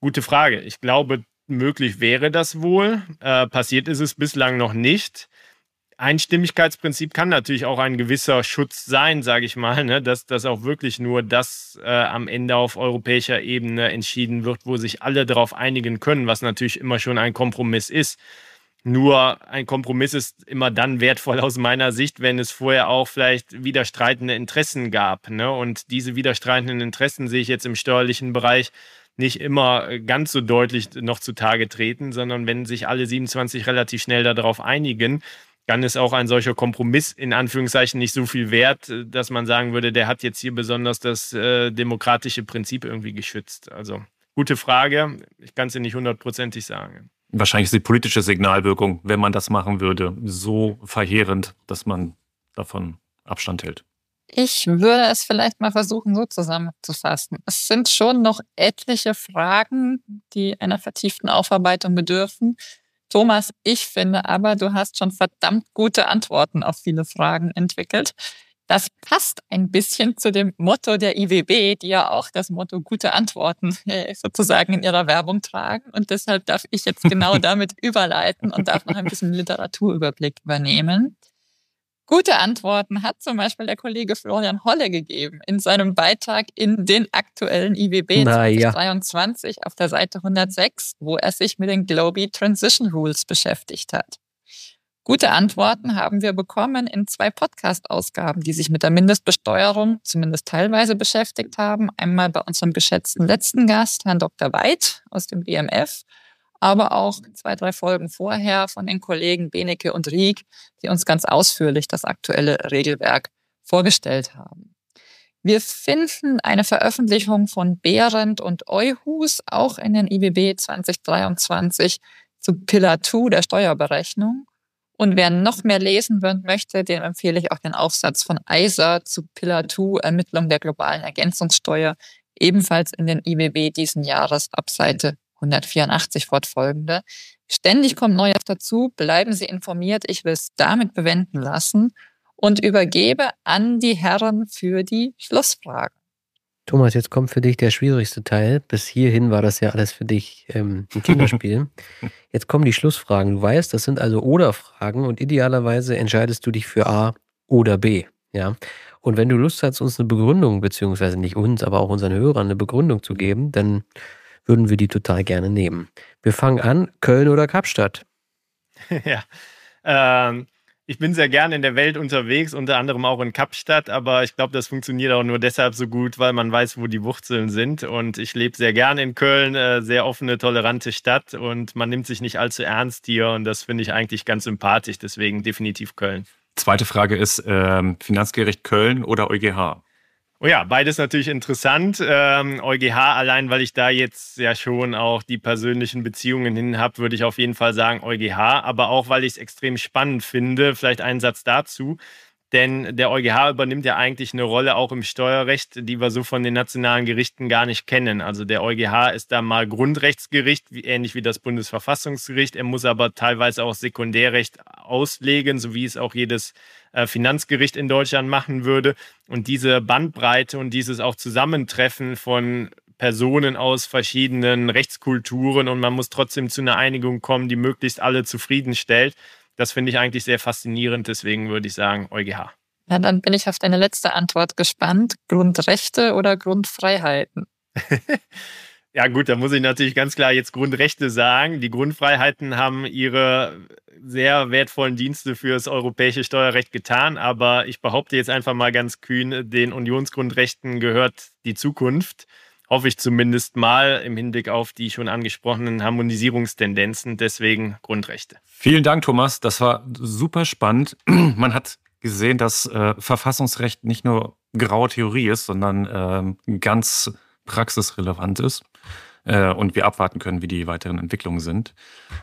Gute Frage. Ich glaube, möglich wäre das wohl. Äh, passiert ist es bislang noch nicht. Einstimmigkeitsprinzip kann natürlich auch ein gewisser Schutz sein, sage ich mal, ne? dass, dass auch wirklich nur das äh, am Ende auf europäischer Ebene entschieden wird, wo sich alle darauf einigen können, was natürlich immer schon ein Kompromiss ist. Nur ein Kompromiss ist immer dann wertvoll aus meiner Sicht, wenn es vorher auch vielleicht widerstreitende Interessen gab. Ne? Und diese widerstreitenden Interessen sehe ich jetzt im steuerlichen Bereich nicht immer äh, ganz so deutlich noch zutage treten, sondern wenn sich alle 27 relativ schnell darauf einigen, dann ist auch ein solcher Kompromiss in Anführungszeichen nicht so viel wert, äh, dass man sagen würde, der hat jetzt hier besonders das äh, demokratische Prinzip irgendwie geschützt. Also gute Frage, ich kann es nicht hundertprozentig sagen. Wahrscheinlich ist die politische Signalwirkung, wenn man das machen würde, so verheerend, dass man davon Abstand hält. Ich würde es vielleicht mal versuchen, so zusammenzufassen. Es sind schon noch etliche Fragen, die einer vertieften Aufarbeitung bedürfen. Thomas, ich finde aber, du hast schon verdammt gute Antworten auf viele Fragen entwickelt. Das passt ein bisschen zu dem Motto der IWB, die ja auch das Motto gute Antworten äh, sozusagen in ihrer Werbung tragen. Und deshalb darf ich jetzt genau damit überleiten und darf noch ein bisschen Literaturüberblick übernehmen. Gute Antworten hat zum Beispiel der Kollege Florian Holle gegeben in seinem Beitrag in den aktuellen IWB Na, 2023 ja. auf der Seite 106, wo er sich mit den Globy Transition Rules beschäftigt hat. Gute Antworten haben wir bekommen in zwei Podcast-Ausgaben, die sich mit der Mindestbesteuerung zumindest teilweise beschäftigt haben. Einmal bei unserem geschätzten letzten Gast, Herrn Dr. Weid aus dem BMF aber auch zwei, drei Folgen vorher von den Kollegen Benecke und Rieck, die uns ganz ausführlich das aktuelle Regelwerk vorgestellt haben. Wir finden eine Veröffentlichung von Behrendt und Euhus auch in den IBB 2023 zu Pillar 2 der Steuerberechnung. Und wer noch mehr lesen möchte, dem empfehle ich auch den Aufsatz von Eiser zu Pillar 2 Ermittlung der globalen Ergänzungssteuer, ebenfalls in den IBB diesen Jahres ab Seite 184 fortfolgende. Ständig kommt Neues dazu. Bleiben Sie informiert. Ich will es damit bewenden lassen und übergebe an die Herren für die Schlussfragen. Thomas, jetzt kommt für dich der schwierigste Teil. Bis hierhin war das ja alles für dich ähm, ein Kinderspiel. Jetzt kommen die Schlussfragen. Du weißt, das sind also Oder-Fragen und idealerweise entscheidest du dich für A oder B. Ja. Und wenn du Lust hast, uns eine Begründung, beziehungsweise nicht uns, aber auch unseren Hörern eine Begründung zu geben, dann würden wir die total gerne nehmen. Wir fangen an, Köln oder Kapstadt? ja, ähm, ich bin sehr gerne in der Welt unterwegs, unter anderem auch in Kapstadt, aber ich glaube, das funktioniert auch nur deshalb so gut, weil man weiß, wo die Wurzeln sind. Und ich lebe sehr gerne in Köln, äh, sehr offene, tolerante Stadt und man nimmt sich nicht allzu ernst hier und das finde ich eigentlich ganz sympathisch. Deswegen definitiv Köln. Zweite Frage ist: ähm, Finanzgericht Köln oder EuGH? Oh ja, beides natürlich interessant. Ähm, EuGH allein, weil ich da jetzt ja schon auch die persönlichen Beziehungen hin habe, würde ich auf jeden Fall sagen EuGH. Aber auch, weil ich es extrem spannend finde, vielleicht einen Satz dazu. Denn der EuGH übernimmt ja eigentlich eine Rolle auch im Steuerrecht, die wir so von den nationalen Gerichten gar nicht kennen. Also der EuGH ist da mal Grundrechtsgericht, ähnlich wie das Bundesverfassungsgericht. Er muss aber teilweise auch Sekundärrecht auslegen, so wie es auch jedes äh, Finanzgericht in Deutschland machen würde. Und diese Bandbreite und dieses auch Zusammentreffen von Personen aus verschiedenen Rechtskulturen und man muss trotzdem zu einer Einigung kommen, die möglichst alle zufriedenstellt das finde ich eigentlich sehr faszinierend. Deswegen würde ich sagen EuGH. Ja, dann bin ich auf deine letzte Antwort gespannt. Grundrechte oder Grundfreiheiten? ja gut, da muss ich natürlich ganz klar jetzt Grundrechte sagen. Die Grundfreiheiten haben ihre sehr wertvollen Dienste für das europäische Steuerrecht getan, aber ich behaupte jetzt einfach mal ganz kühn, den Unionsgrundrechten gehört die Zukunft hoffe ich zumindest mal im Hinblick auf die schon angesprochenen Harmonisierungstendenzen, deswegen Grundrechte. Vielen Dank, Thomas. Das war super spannend. Man hat gesehen, dass äh, Verfassungsrecht nicht nur graue Theorie ist, sondern äh, ganz praxisrelevant ist äh, und wir abwarten können, wie die weiteren Entwicklungen sind.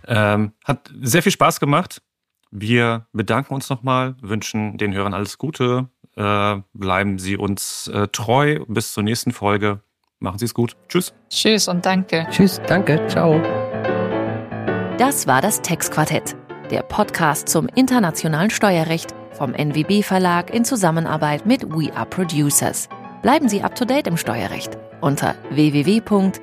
Ähm, hat sehr viel Spaß gemacht. Wir bedanken uns nochmal, wünschen den Hörern alles Gute. Äh, bleiben Sie uns äh, treu. Bis zur nächsten Folge. Machen Sie es gut. Tschüss. Tschüss und danke. Tschüss, danke. Ciao. Das war das Textquartett, der Podcast zum internationalen Steuerrecht vom NWB Verlag in Zusammenarbeit mit We Are Producers. Bleiben Sie up to date im Steuerrecht unter www.nwb.de.